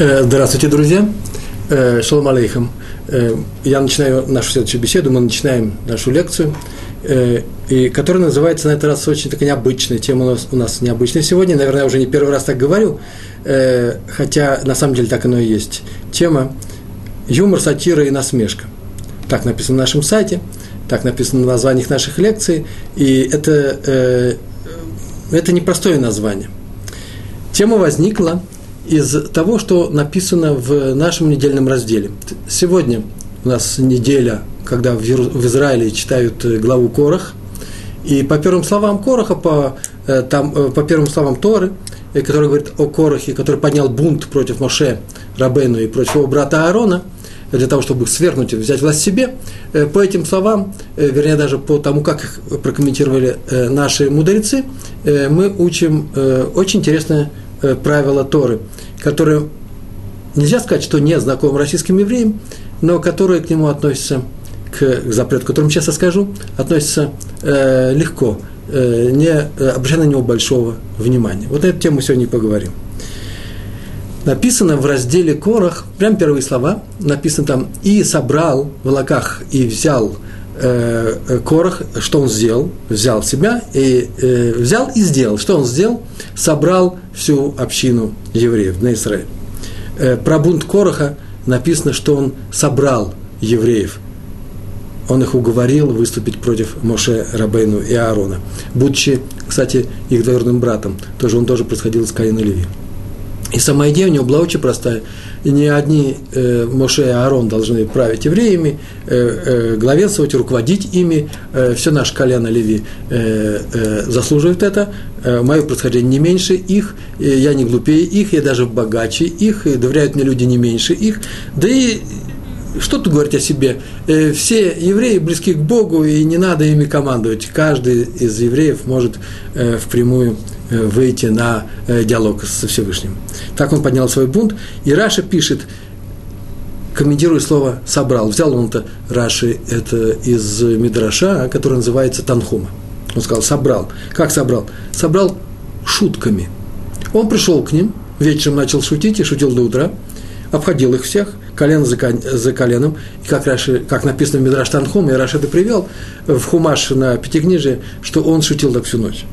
Э, здравствуйте, друзья. Э, шалом алейхам. Э, я начинаю нашу следующую беседу. Мы начинаем нашу лекцию, и которая называется на этот раз очень такая необычная. Тема у нас, у нас необычная сегодня. Наверное, я уже не первый раз так говорю, хотя на самом деле так оно и есть. Тема юмор, сатира и насмешка. Так написано на нашем сайте, так написано в названиях наших лекций, и это, это непростое название. Тема возникла из того, что написано в нашем недельном разделе. Сегодня у нас неделя, когда в Израиле читают э, главу Корах, и по первым словам Короха, по, э, там, э, по первым словам Торы, который говорит о Корохе, который поднял бунт против Моше Рабейну и против его брата Аарона, для того, чтобы свергнуть и взять власть себе, по этим словам, вернее, даже по тому, как их прокомментировали наши мудрецы, мы учим очень интересное правило Торы – которые нельзя сказать, что не знаком российским евреям, но которые к нему относятся, к запрету, которым сейчас я скажу, относятся э, легко, э, не обращая на него большого внимания. Вот на эту тему сегодня и поговорим. Написано в разделе Корах, прям первые слова, написано там «И собрал в лаках и взял э, Корах, что он сделал? Взял себя и э, взял и сделал. Что он сделал? Собрал всю общину евреев на Израиль. Э, про бунт Короха написано, что он собрал евреев. Он их уговорил выступить против Моше Рабейну и Аарона, будучи, кстати, их двоюродным братом. Тоже он тоже происходил из Каина Леви. И сама идея у него была очень простая. И не одни э, Моше и Аарон должны править евреями, э, э, главенствовать, руководить ими. Э, все наше колено Леви э, э, заслуживает это. Э, мое происхождение не меньше их, э, я не глупее их, я даже богаче их, и доверяют мне люди не меньше их. Да и что тут говорить о себе? Э, все евреи близки к Богу, и не надо ими командовать. Каждый из евреев может э, впрямую выйти на э, диалог со Всевышним. Так он поднял свой бунт, и Раша пишет, комментируя слово «собрал». Взял он это, Раши, это из Мидраша, который называется Танхума. Он сказал «собрал». Как собрал? Собрал шутками. Он пришел к ним, вечером начал шутить и шутил до утра, обходил их всех, колено за, за коленом, и как, Раши, как написано в Мидраш Танхума, и Раши это привел в Хумаш на Пятикнижие, что он шутил так всю ночь.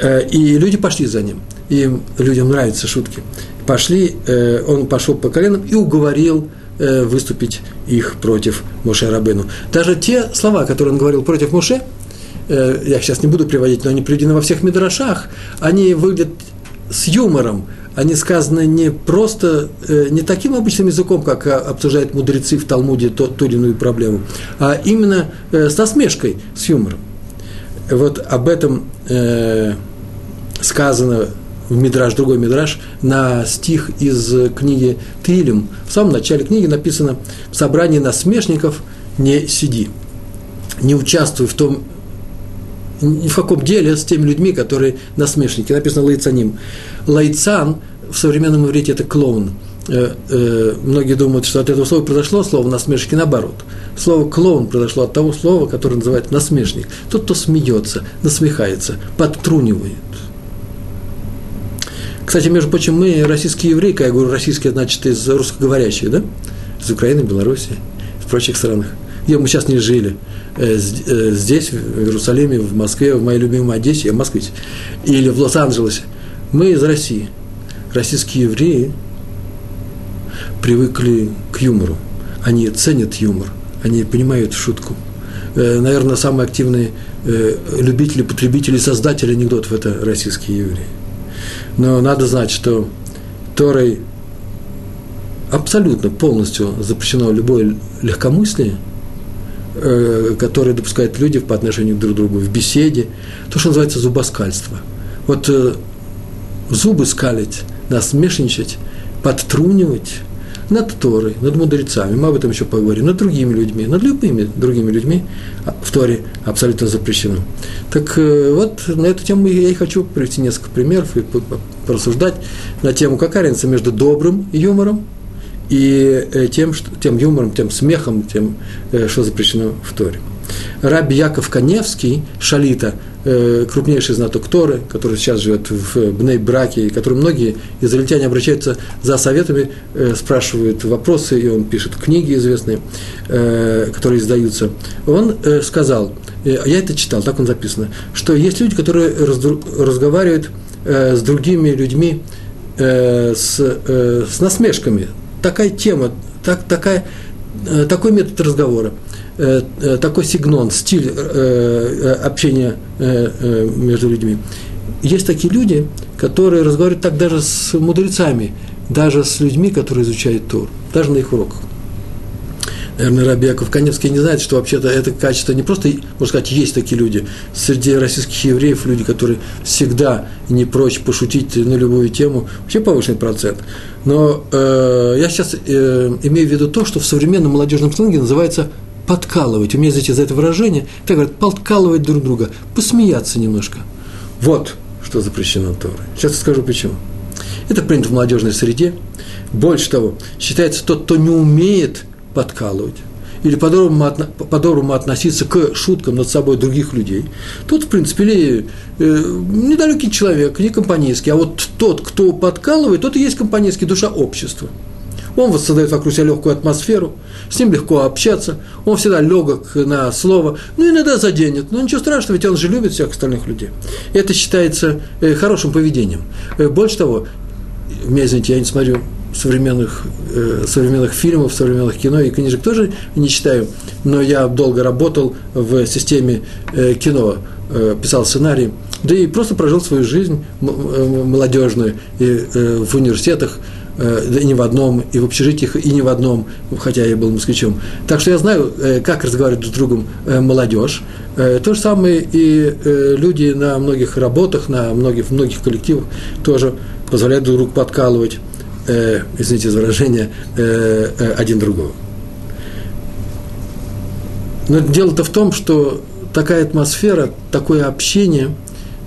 Э, и люди пошли за ним. Им, людям нравятся шутки. Пошли, э, он пошел по коленам и уговорил э, выступить их против Моше Рабену. Даже те слова, которые он говорил против Моше, я сейчас не буду приводить, но они приведены во всех мидрашах, они выглядят с юмором, они сказаны не просто, не таким обычным языком, как обсуждают мудрецы в Талмуде ту, ту или иную проблему, а именно с насмешкой, с юмором. Вот об этом сказано в Мидраж, другой Мидраж, на стих из книги Тилем. В самом начале книги написано «В собрании насмешников не сиди, не участвуй в том, ни в каком деле с теми людьми, которые насмешники». Написано «лайцаним». Лайцан в современном иврите – это клоун. Э, э, многие думают, что от этого слова произошло слово насмешники наоборот. Слово клоун произошло от того слова, которое называют насмешник. Тот, кто смеется, насмехается, подтрунивает – кстати, между прочим, мы российские евреи, когда я говорю российские, значит, из русскоговорящих, да? Из Украины, Белоруссии, из прочих странах, где мы сейчас не жили. Э, э, здесь, в Иерусалиме, в Москве, в моей любимой Одессе, я москвич, или в Лос-Анджелесе. Мы из России. Российские евреи привыкли к юмору. Они ценят юмор, они понимают шутку. Э, наверное, самые активные любители, потребители, создатели анекдотов – это российские евреи. Но надо знать, что Торой абсолютно полностью запрещено любое легкомыслие, э, которое допускают люди по отношению друг к другу в беседе, то, что называется зубоскальство. Вот э, зубы скалить, насмешничать, подтрунивать – над Торой, над мудрецами, мы об этом еще поговорим, над другими людьми, над любыми другими людьми а, в Торе абсолютно запрещено. Так э, вот, на эту тему я и хочу привести несколько примеров и порассуждать на тему, какая разница между добрым юмором и э, тем, что, тем юмором, тем смехом, тем, э, что запрещено в Торе. Раби Яков Коневский, Шалита, э, крупнейший знаток Торы, который сейчас живет в Бней-Браке, и который многие израильтяне обращаются за советами, э, спрашивают вопросы, и он пишет книги известные, э, которые издаются. Он сказал, я это читал, так он записано, что есть люди, которые разговаривают с другими людьми с, с насмешками. Такая тема, так, такая, такой метод разговора – Э, э, такой сигнон, стиль э, общения между людьми. Есть такие люди, которые разговаривают так даже с мудрецами, даже с людьми, которые изучают Тур, даже на их уроках. Наверное, Раби Яков Каневский не знает, что вообще-то это качество не просто, можно сказать, есть такие люди. Среди российских евреев люди, которые всегда не прочь пошутить на любую тему, вообще повышенный процент. Но э, я сейчас э, имею в виду то, что в современном молодежном сленге называется подкалывать, у меня, знаете, за это выражение, так говорят, подкалывать друг друга, посмеяться немножко. Вот что запрещено Торой. Сейчас скажу почему. Это принято в молодежной среде. Больше того, считается тот, кто не умеет подкалывать, или по-доброму, относиться к шуткам над собой других людей, тот, в принципе, или, э, недалекий человек, не компанейский, а вот тот, кто подкалывает, тот и есть компанейский, душа общества – он воссоздает вокруг себя легкую атмосферу, с ним легко общаться, он всегда легок на слово, ну, иногда заденет, но ничего страшного, ведь он же любит всех остальных людей. Это считается э, хорошим поведением. Э, больше того, меня, извините, я не смотрю современных, э, современных фильмов, современных кино и книжек тоже не читаю, но я долго работал в системе кино, писал сценарий, да и просто прожил свою жизнь молодежную и в университетах, Э, да и не в одном, и в общежитиях, и не в одном, хотя я был москвичом. Так что я знаю, э, как разговаривать друг с другом э, молодежь. То же самое и люди на многих работах, на многих, многих коллективах тоже позволяют друг другу подкалывать, извините за выражение, один другого. Но дело-то в том, что такая атмосфера, такое общение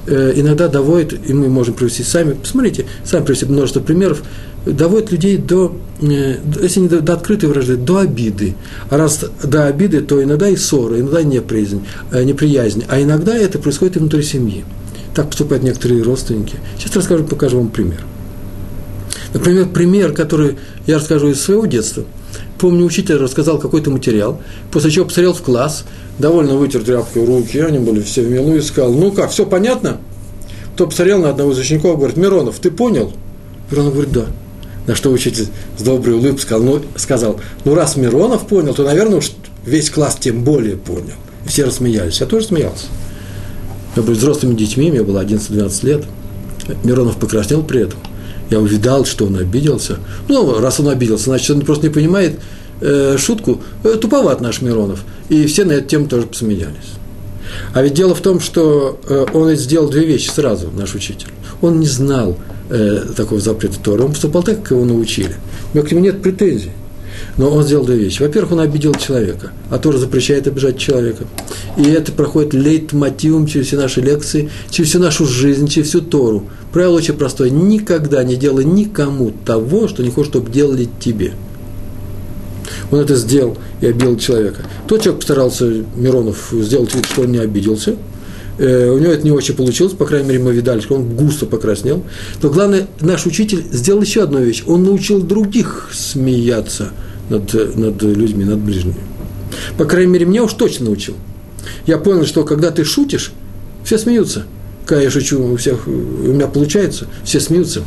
иногда доводит, и мы можем привести сами, посмотрите, сами привести множество примеров, доводит людей до, э, если не до, до открытой вражды, до обиды. А раз до обиды, то иногда и ссоры, иногда неприязнь, э, неприязнь. А иногда это происходит и внутри семьи. Так поступают некоторые родственники. Сейчас расскажу, покажу вам пример. Например, пример, который я расскажу из своего детства. Помню, учитель рассказал какой-то материал, после чего посмотрел в класс, довольно вытер тряпкой руки, они были все в милу и сказал, ну как, все понятно? Кто посмотрел на одного из учеников, говорит, Миронов, ты понял? Миронов говорит, да. На что учитель с доброй улыбкой сказал, ну, сказал, ну раз Миронов понял, то, наверное, уж весь класс тем более понял. И все рассмеялись. Я тоже смеялся. Мы были взрослыми детьми, мне было 11-12 лет. Миронов покраснел при этом. Я увидал, что он обиделся. Ну, раз он обиделся, значит, он просто не понимает э, шутку. Э, туповат наш Миронов. И все на эту тему тоже посмеялись. А ведь дело в том, что э, он сделал две вещи сразу, наш учитель. Он не знал, э, такого запрета Тора, он поступал так, как его научили. Меня к нему нет претензий. Но он сделал две вещи. Во-первых, он обидел человека, а Тора запрещает обижать человека. И это проходит лейтмотивом через все наши лекции, через всю нашу жизнь, через всю Тору. Правило очень простое. Никогда не делай никому того, что не хочешь, чтобы делали тебе. Он это сделал и обидел человека. Тот человек постарался, Миронов, сделать вид, что он не обиделся – Э, у него это не очень получилось, по крайней мере, мы видали, что он густо покраснел. Но главное, наш учитель сделал еще одну вещь. Он научил других смеяться над, над людьми, над ближними. По крайней мере, меня уж точно научил. Я понял, что когда ты шутишь, все смеются. Когда я шучу, у всех, у меня получается, все смеются.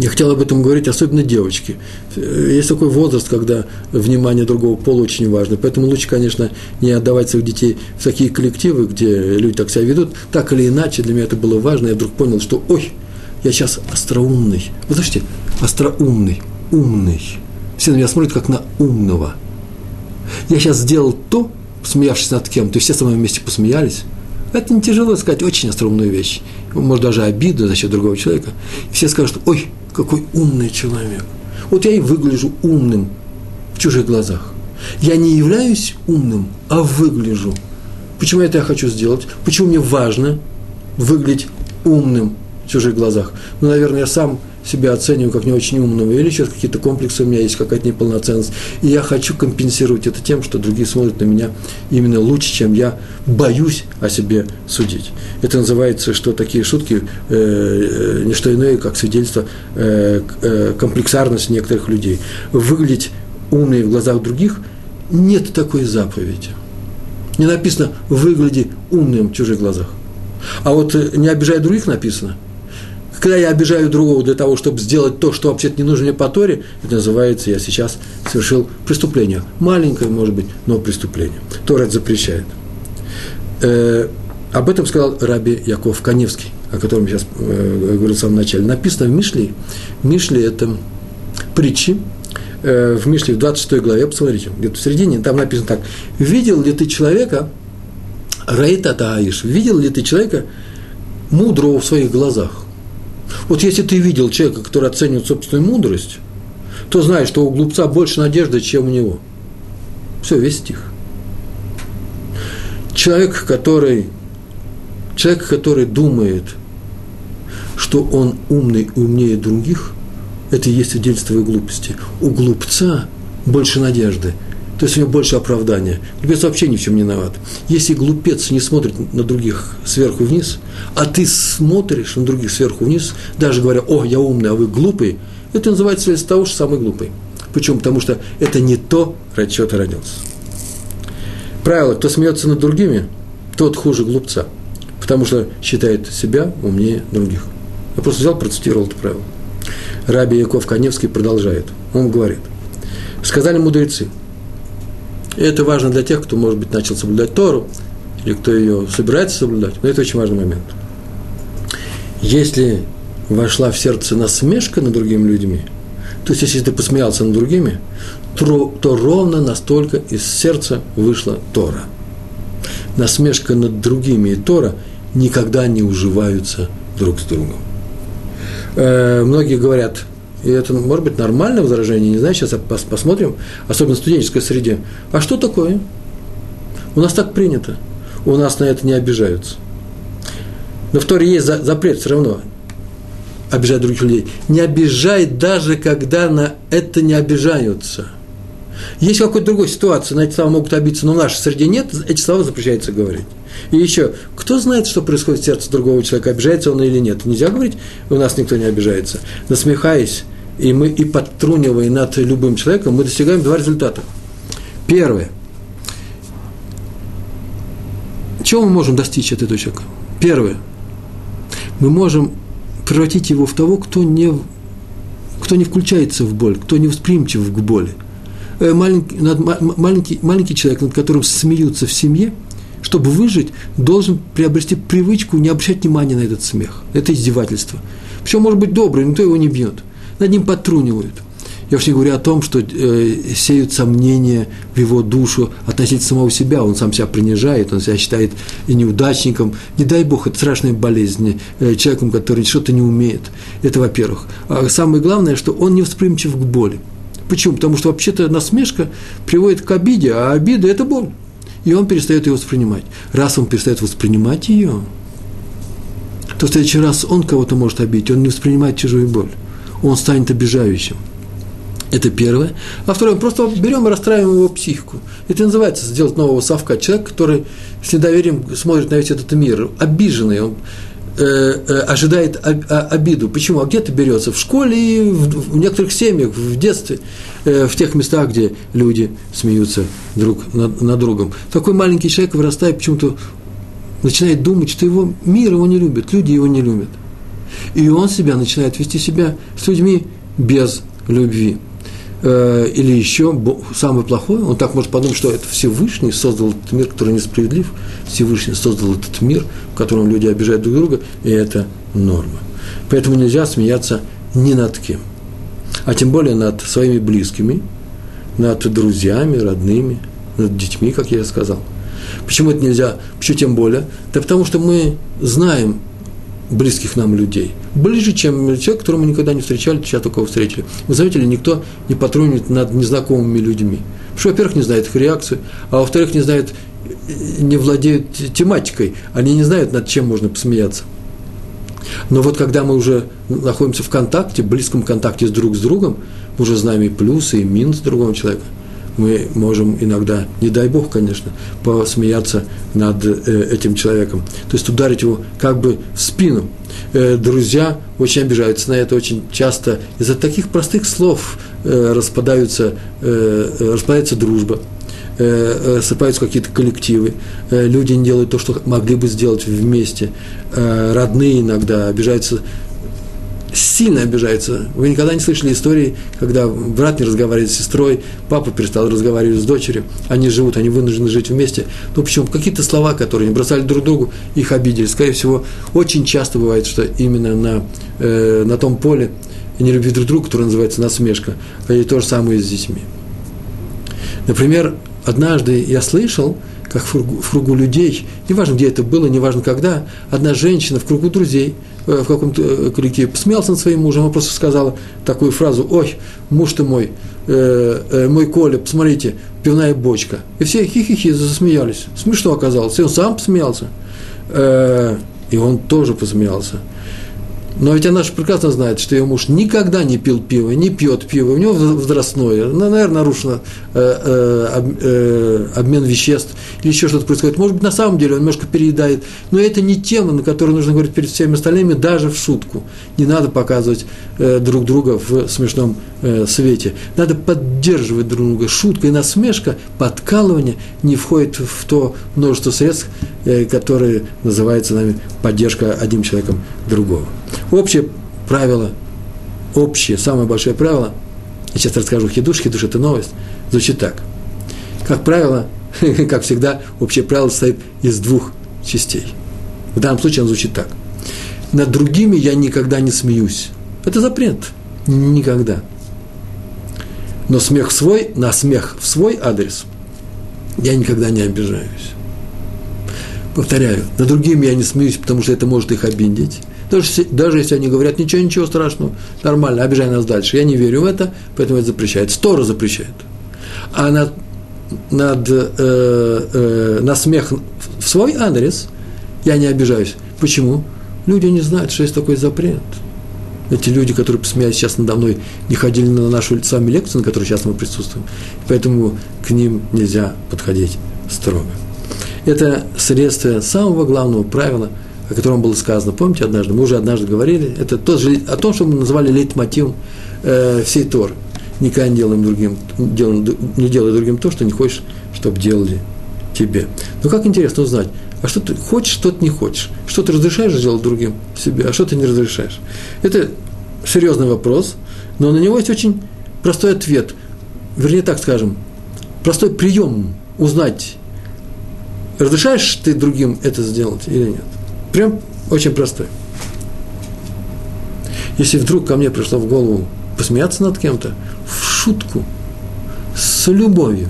Я хотел об этом говорить, особенно девочки. Есть такой возраст, когда внимание другого пола очень важно. Поэтому лучше, конечно, не отдавать своих детей в такие коллективы, где люди так себя ведут. Так или иначе, для меня это было важно. Я вдруг понял, что, ой, я сейчас остроумный. Вы слышите? Остроумный, умный. Все на меня смотрят, как на умного. Я сейчас сделал то, смеявшись над кем-то, и все со мной вместе посмеялись. Это не тяжело сказать, очень остроумную вещь. Может, даже обиду за счет другого человека. И все скажут, ой, какой умный человек. Вот я и выгляжу умным в чужих глазах. Я не являюсь умным, а выгляжу. Почему это я хочу сделать? Почему мне важно выглядеть умным в чужих глазах? Ну, наверное, я сам себя оцениваю как не очень умного, или сейчас какие-то комплексы у меня есть, какая-то неполноценность, и я хочу компенсировать это тем, что другие смотрят на меня именно лучше, чем я боюсь о себе судить. Это называется, что такие шутки э, э, не что иное, как свидетельство э, э, комплексарности некоторых людей. Выглядеть умные в глазах других нет такой заповеди. Не написано «выгляди умным в чужих глазах». А вот не обижай других написано – когда я обижаю другого для того, чтобы сделать то, что вообще-то не нужно мне по Торе, это называется, я сейчас совершил преступление. Маленькое, может быть, но преступление. Тора это запрещает. Э, об этом сказал Раби Яков Каневский, о котором я сейчас э, говорил в самом начале. Написано в Мишле. Мишле – это притчи, э, в Мишле в 26 главе, посмотрите, где-то в середине, там написано так. «Видел ли ты человека, Раита Таиш, видел ли ты человека мудрого в своих глазах?» Вот если ты видел человека, который оценивает собственную мудрость, то знаешь, что у глупца больше надежды, чем у него. Все, весь стих. Человек, который, человек, который думает, что он умный и умнее других, это и есть свидетельство его глупости. У глупца больше надежды – то есть у него больше оправдания. Глупец вообще ни в чем не виноват. Если глупец не смотрит на других сверху вниз, а ты смотришь на других сверху вниз, даже говоря, о, я умный, а вы глупый, это называется следствие того, что самый глупый. Почему? Потому что это не то, ради чего ты родился. Правило, кто смеется над другими, тот хуже глупца, потому что считает себя умнее других. Я просто взял, процитировал это правило. Раби Яков Каневский продолжает. Он говорит, сказали мудрецы – и это важно для тех, кто, может быть, начал соблюдать Тору, или кто ее собирается соблюдать. Но это очень важный момент. Если вошла в сердце насмешка над другими людьми, то есть если ты посмеялся над другими, то, то ровно настолько из сердца вышла Тора. Насмешка над другими и Тора никогда не уживаются друг с другом. Э, многие говорят, и это, может быть, нормальное возражение, не знаю, сейчас посмотрим, особенно в студенческой среде. А что такое? У нас так принято. У нас на это не обижаются. Но в Торе есть запрет все равно обижать других людей. Не обижай даже, когда на это не обижаются. Есть какой-то другой ситуации, на эти слова могут обидеться, но в нашей среде нет, эти слова запрещается говорить. И еще, кто знает, что происходит в сердце другого человека, обижается он или нет? Нельзя говорить, у нас никто не обижается. Насмехаясь, и мы и подтрунивая над любым человеком, мы достигаем два результата. Первое. Чего мы можем достичь от этого человека? Первое. Мы можем превратить его в того, кто не, кто не включается в боль, кто не восприимчив к боли. Э, маленький, маленький, маленький человек, над которым смеются в семье – чтобы выжить, должен приобрести привычку не обращать внимания на этот смех. Это издевательство. Причем может быть добрый, никто его не бьет. Над ним подтрунивают. Я уж не говорю о том, что э, сеют сомнения в его душу относительно самого себя. Он сам себя принижает, он себя считает и неудачником. Не дай Бог, это страшная болезнь, э, человеком, который что-то не умеет. Это во-первых. А самое главное, что он не восприимчив к боли. Почему? Потому что вообще-то насмешка приводит к обиде, а обида – это боль и он перестает ее воспринимать. Раз он перестает воспринимать ее, то в следующий раз он кого-то может обидеть, он не воспринимает чужую боль, он станет обижающим. Это первое. А второе, просто берем и расстраиваем его психику. Это называется сделать нового совка. Человек, который с недоверием смотрит на весь этот мир, обиженный, он ожидает обиду. Почему? А где это берется? В школе и в, некоторых семьях, в детстве, э, в тех местах, где люди смеются друг над другом. Такой маленький человек вырастает, почему-то начинает думать, что его мир его не любит, люди его не любят. И он себя начинает вести себя с людьми без любви. Э, или еще самое плохое, он так может подумать, что это Всевышний создал этот мир, который несправедлив, Всевышний создал этот мир, в котором люди обижают друг друга, и это норма. Поэтому нельзя смеяться ни над кем, а тем более над своими близкими, над друзьями, родными, над детьми, как я сказал. Почему это нельзя? Почему тем более? Да потому что мы знаем близких нам людей. Ближе, чем человек, которого мы никогда не встречали, сейчас только встретили. Вы заметили, никто не патрулирует над незнакомыми людьми. Потому что, во-первых, не знает их реакцию, а во-вторых, не знает, не владеют тематикой. Они не знают, над чем можно посмеяться. Но вот когда мы уже находимся в контакте, близком контакте с друг с другом, мы уже знаем и плюсы, и минусы другого человека, мы можем иногда, не дай бог, конечно, посмеяться над э, этим человеком. То есть ударить его как бы в спину. Э, друзья очень обижаются на это, очень часто из-за таких простых слов э, распадаются, распадается дружба рассыпаются какие-то коллективы, люди не делают то, что могли бы сделать вместе, родные иногда обижаются сильно обижаются. Вы никогда не слышали истории, когда брат не разговаривает с сестрой, папа перестал разговаривать с дочерью, они живут, они вынуждены жить вместе. Ну, почему? Какие-то слова, которые они бросали друг другу, их обидели. Скорее всего, очень часто бывает, что именно на, э, на том поле не любви друг друга, которое называется насмешка, а и то же самое с детьми. Например, однажды я слышал, как в кругу, людей, неважно, где это было, неважно когда, одна женщина в кругу друзей – в каком-то э, коллективе посмеялся над своим мужем, она просто сказала такую фразу, ой, муж ты мой, э, э, мой Коля, посмотрите, пивная бочка. И все хихихи засмеялись. Смешно оказалось. И он сам посмеялся. Э, и он тоже посмеялся. Но ведь она же прекрасно знает, что ее муж никогда не пил пиво, не пьет пиво, у него возрастное, наверное, нарушено э, э, э, обмен веществ или еще что-то происходит. Может быть, на самом деле он немножко переедает, но это не тема, на которую нужно говорить перед всеми остальными, даже в шутку. Не надо показывать друг друга в смешном свете. Надо поддерживать друг друга. Шутка и насмешка, подкалывание не входит в то множество средств, которые называется нами поддержка одним человеком другого. Общее правило, общее, самое большое правило, я сейчас расскажу хидуш, хидуш – это новость, звучит так. Как правило, как всегда, общее правило состоит из двух частей. В данном случае оно звучит так. Над другими я никогда не смеюсь. Это запрет. Никогда. Но смех свой, на смех в свой адрес я никогда не обижаюсь. Повторяю, над другими я не смеюсь, потому что это может их обидеть. Даже, даже если они говорят, ничего, ничего страшного, нормально, обижай нас дальше. Я не верю в это, поэтому это запрещает. Стора запрещает. А над, над, э, э, на смех в свой адрес я не обижаюсь. Почему? Люди не знают, что есть такой запрет. Эти люди, которые посмеялись сейчас надо мной, не ходили на нашу с вами лекцию, на которой сейчас мы присутствуем. Поэтому к ним нельзя подходить строго. Это средство самого главного правила – о котором было сказано, помните, однажды, мы уже однажды говорили, это тот же, о том, что мы называли лейтмотивом э, всей Торы. Никогда не делаем другим, делаем, не делай другим то, что не хочешь, чтобы делали тебе. Но как интересно узнать, а что ты хочешь, что ты не хочешь? Что ты разрешаешь делать другим себе, а что ты не разрешаешь? Это серьезный вопрос, но на него есть очень простой ответ. Вернее, так скажем, простой прием узнать, разрешаешь ты другим это сделать или нет. Прям очень простой. Если вдруг ко мне пришло в голову посмеяться над кем-то, в шутку, с любовью,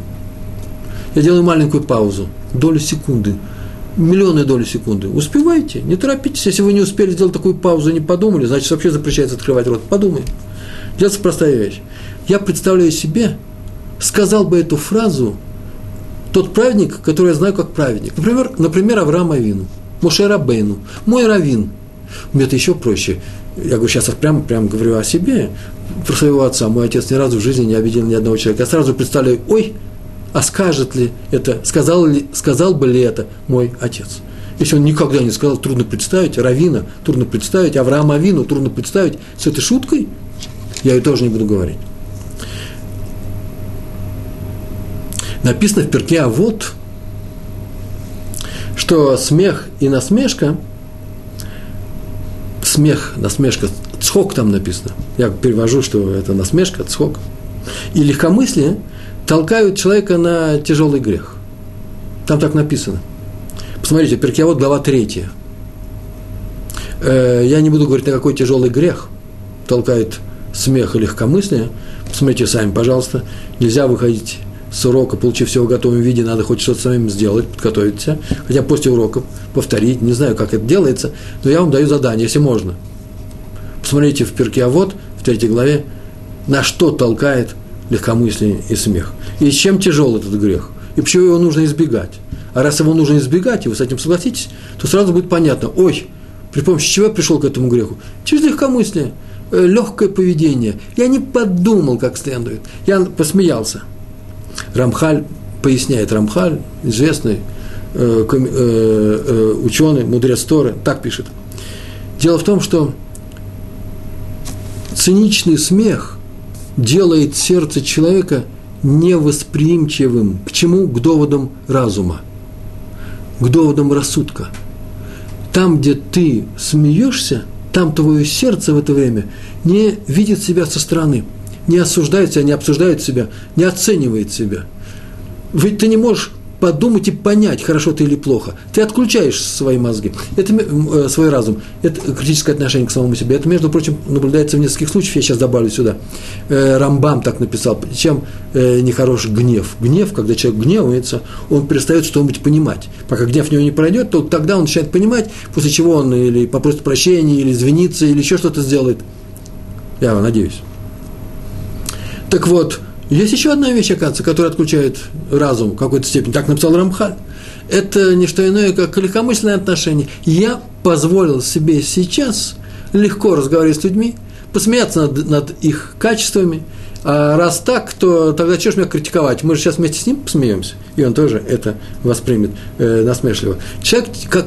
я делаю маленькую паузу, долю секунды, миллионы доли секунды. Успевайте, не торопитесь. Если вы не успели сделать такую паузу, не подумали, значит, вообще запрещается открывать рот. Подумай. Делается простая вещь. Я представляю себе, сказал бы эту фразу тот праведник, который я знаю как праведник. Например, например Авраам Авину – Моше Рабейну, мой равин. Мне это еще проще. Я говорю, сейчас прямо, прямо говорю о себе, про своего отца. Мой отец ни разу в жизни не обидел ни одного человека. Я сразу представляю, ой, а скажет ли это, сказал, ли, сказал бы ли это мой отец? Если он никогда не сказал, трудно представить, Равина, трудно представить, Авраама Авину, трудно представить, с этой шуткой, я ее тоже не буду говорить. Написано в перке, а вот – что смех и насмешка, смех, насмешка, цхок там написано, я перевожу, что это насмешка, цхок, и легкомыслие толкают человека на тяжелый грех. Там так написано. Посмотрите, Перкиавод, глава 3. Э, я не буду говорить, на какой тяжелый грех толкает смех и легкомыслие. Посмотрите сами, пожалуйста. Нельзя выходить с урока, получив все в готовом виде, надо хоть что-то самим сделать, подготовиться, хотя после урока повторить, не знаю, как это делается, но я вам даю задание, если можно. Посмотрите в перке, а вот в третьей главе, на что толкает легкомыслие и смех. И чем тяжел этот грех, и почему его нужно избегать. А раз его нужно избегать, и вы с этим согласитесь, то сразу будет понятно, ой, При помощи чего я пришел к этому греху? Через легкомыслие, э, легкое поведение. Я не подумал как следует. Я посмеялся. Рамхаль поясняет, Рамхаль, известный э, э, э, ученый, мудрец Торы, так пишет. Дело в том, что циничный смех делает сердце человека невосприимчивым. К чему? К доводам разума, к доводам рассудка. Там, где ты смеешься, там твое сердце в это время не видит себя со стороны, не осуждает себя, не обсуждает себя, не оценивает себя. Ведь ты не можешь подумать и понять, хорошо ты или плохо. Ты отключаешь свои мозги, это, э, свой разум. Это критическое отношение к самому себе. Это, между прочим, наблюдается в нескольких случаях, я сейчас добавлю сюда. Э, Рамбам так написал, чем э, нехороший гнев. Гнев, когда человек гневается, он перестает что-нибудь понимать. Пока гнев в него не пройдет, то тогда он начинает понимать, после чего он или попросит прощения, или извинится, или еще что-то сделает. Я надеюсь. Так вот, есть еще одна вещь, оказывается, которая отключает разум в какой-то степени. Так написал Рамхаль. Это не что иное, как легкомысленное отношение. Я позволил себе сейчас легко разговаривать с людьми, посмеяться над, над их качествами. А раз так, то тогда что ж меня критиковать? Мы же сейчас вместе с ним посмеемся. И он тоже это воспримет э, насмешливо. Человек, как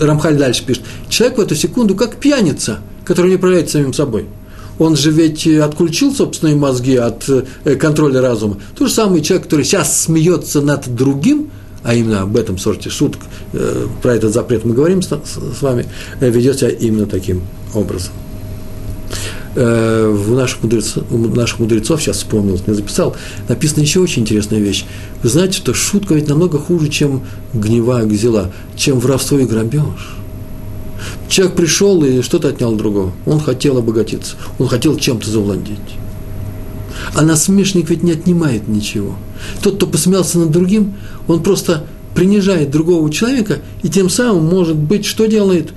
Рамхаль дальше пишет, человек в эту секунду как пьяница, который не управляет самим собой – он же ведь отключил собственные мозги от э, контроля разума. То же самое человек, который сейчас смеется над другим, а именно об этом сорте шуток, э, про этот запрет мы говорим с, вами, э, ведет себя именно таким образом. В наших, мудрецов, у наших мудрецов, сейчас вспомнил, не записал, написана еще очень интересная вещь. Вы знаете, что шутка ведь намного хуже, чем гнева, гзела, чем воровство и грабеж. Человек пришел и что-то отнял другого. Он хотел обогатиться. Он хотел чем-то завладеть. А насмешник ведь не отнимает ничего. Тот, кто посмеялся над другим, он просто принижает другого человека и тем самым, может быть, что делает?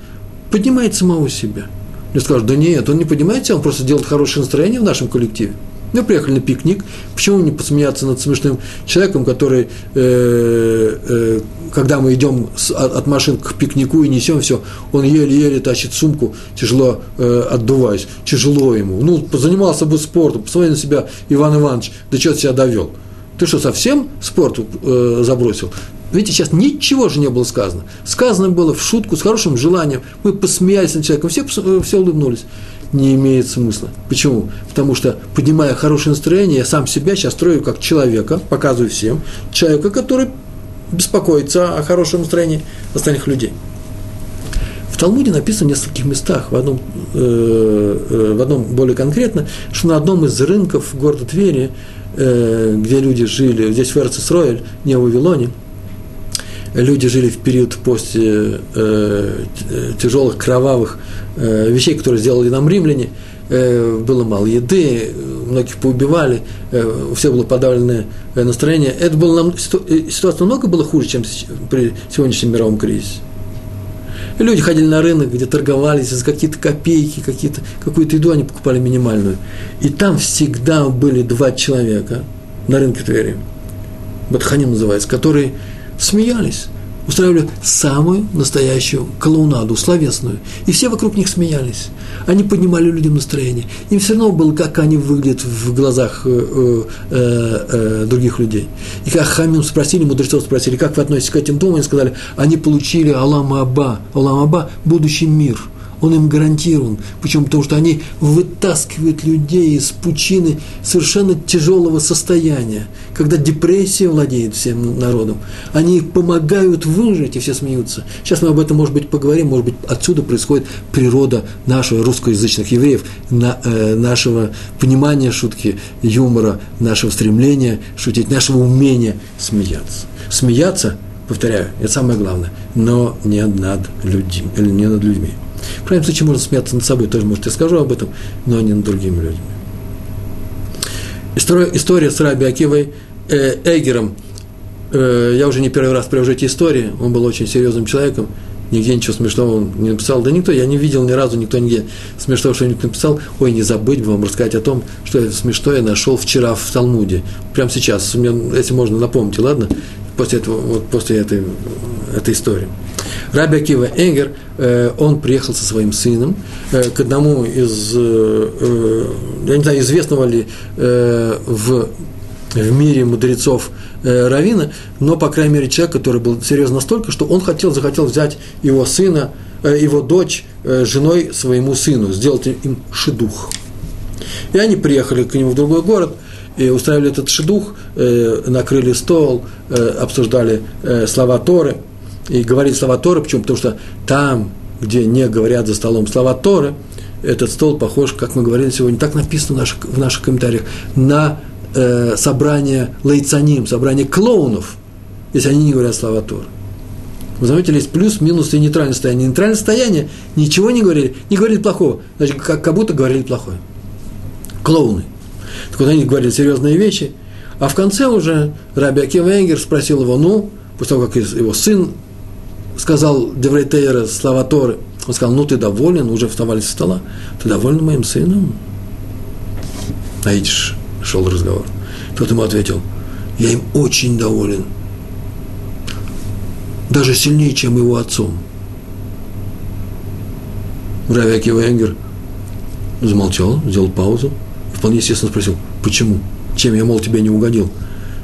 Поднимает самого себя. Мне скажут, да нет, он не поднимает себя, он просто делает хорошее настроение в нашем коллективе. Мы приехали на пикник, почему не посмеяться над смешным человеком, который, э, э, когда мы идем от, от машин к пикнику и несем все, он еле-еле тащит сумку, тяжело э, отдуваясь, тяжело ему. Ну, занимался бы спортом, посмотри на себя, Иван Иванович, да что ты себя довел? Ты что, совсем спорт э, забросил? Видите, сейчас ничего же не было сказано. Сказано было в шутку, с хорошим желанием. Мы посмеялись над человеком, все, э, все улыбнулись не имеет смысла. Почему? Потому что, поднимая хорошее настроение, я сам себя сейчас строю как человека, показываю всем, человека, который беспокоится о хорошем настроении остальных людей. В Талмуде написано в нескольких местах, в одном, э, э, в одном более конкретно, что на одном из рынков города Твери, э, где люди жили, здесь в Эрцисроэль, не в Вавилоне, люди жили в период после э, тяжелых кровавых э, вещей, которые сделали нам римляне, э, было мало еды, многих поубивали, э, у было подавленное э, настроение. Это было нам, э, ситуация намного была хуже, чем при сегодняшнем мировом кризисе. люди ходили на рынок, где торговались за какие-то копейки, какие-то, какую-то еду они покупали минимальную. И там всегда были два человека на рынке Твери, Батханим называется, которые смеялись, устраивали самую настоящую клоунаду, словесную. И все вокруг них смеялись. Они поднимали людям настроение. Им все равно было, как они выглядят в глазах э, э, э, других людей. И как Хамим спросили, мудрецов спросили, как вы относитесь к этим двум, они сказали, они получили Алам Аба, Алам Аба – будущий мир – он им гарантирован. Почему? Потому что они вытаскивают людей из пучины совершенно тяжелого состояния, когда депрессия владеет всем народом. Они помогают выжить, и все смеются. Сейчас мы об этом, может быть, поговорим, может быть, отсюда происходит природа нашего русскоязычных евреев, на, э, нашего понимания шутки, юмора, нашего стремления шутить, нашего умения смеяться. Смеяться, повторяю, это самое главное, но не над людьми. Или не над людьми. В крайнем случае можно смеяться над собой, тоже, может, я скажу об этом, но не над другими людьми. История, история с Раби Акивой э, Эгером. Э, я уже не первый раз привожу эти истории. Он был очень серьезным человеком. Нигде ничего смешного он не написал. Да никто, я не видел ни разу, никто нигде смешного что-нибудь написал. Ой, не забыть бы вам рассказать о том, что я смешное нашел вчера в Талмуде. Прямо сейчас, если можно, напомните, ладно? После, этого, вот после этой, этой истории. Раби Акива Энгер, э, он приехал со своим сыном э, к одному из, э, я не знаю, известного ли в, в мире мудрецов Равина, но, по крайней мере, человек, который был серьезно настолько, что он хотел, захотел взять его сына, его дочь женой своему сыну, сделать им шедух. И они приехали к нему в другой город, устраивали этот шедух, накрыли стол, обсуждали слова Торы – и говорить слова Торы, почему? Потому что там, где не говорят за столом слова Торы, этот стол похож, как мы говорили сегодня, так написано в наших, в наших комментариях, на э, собрание лейцаним, собрание клоунов, если они не говорят слова Торы. Вы заметили, есть плюс, минус и нейтральное состояние. Нейтральное состояние ничего не говорили, не говорили плохого, значит, как, как будто говорили плохое. Клоуны. Так вот, они говорили серьезные вещи, а в конце уже Раби Акива Энгер спросил его, ну, после того, как его сын сказал Деврейтейра слова Торы, он сказал, ну ты доволен, уже вставали со стола, ты доволен моим сыном? А видишь, шел разговор. Тот ему ответил, я им очень доволен, даже сильнее, чем его отцом. Рави Акива Энгер замолчал, сделал паузу вполне естественно спросил, почему? Чем я, мол, тебе не угодил?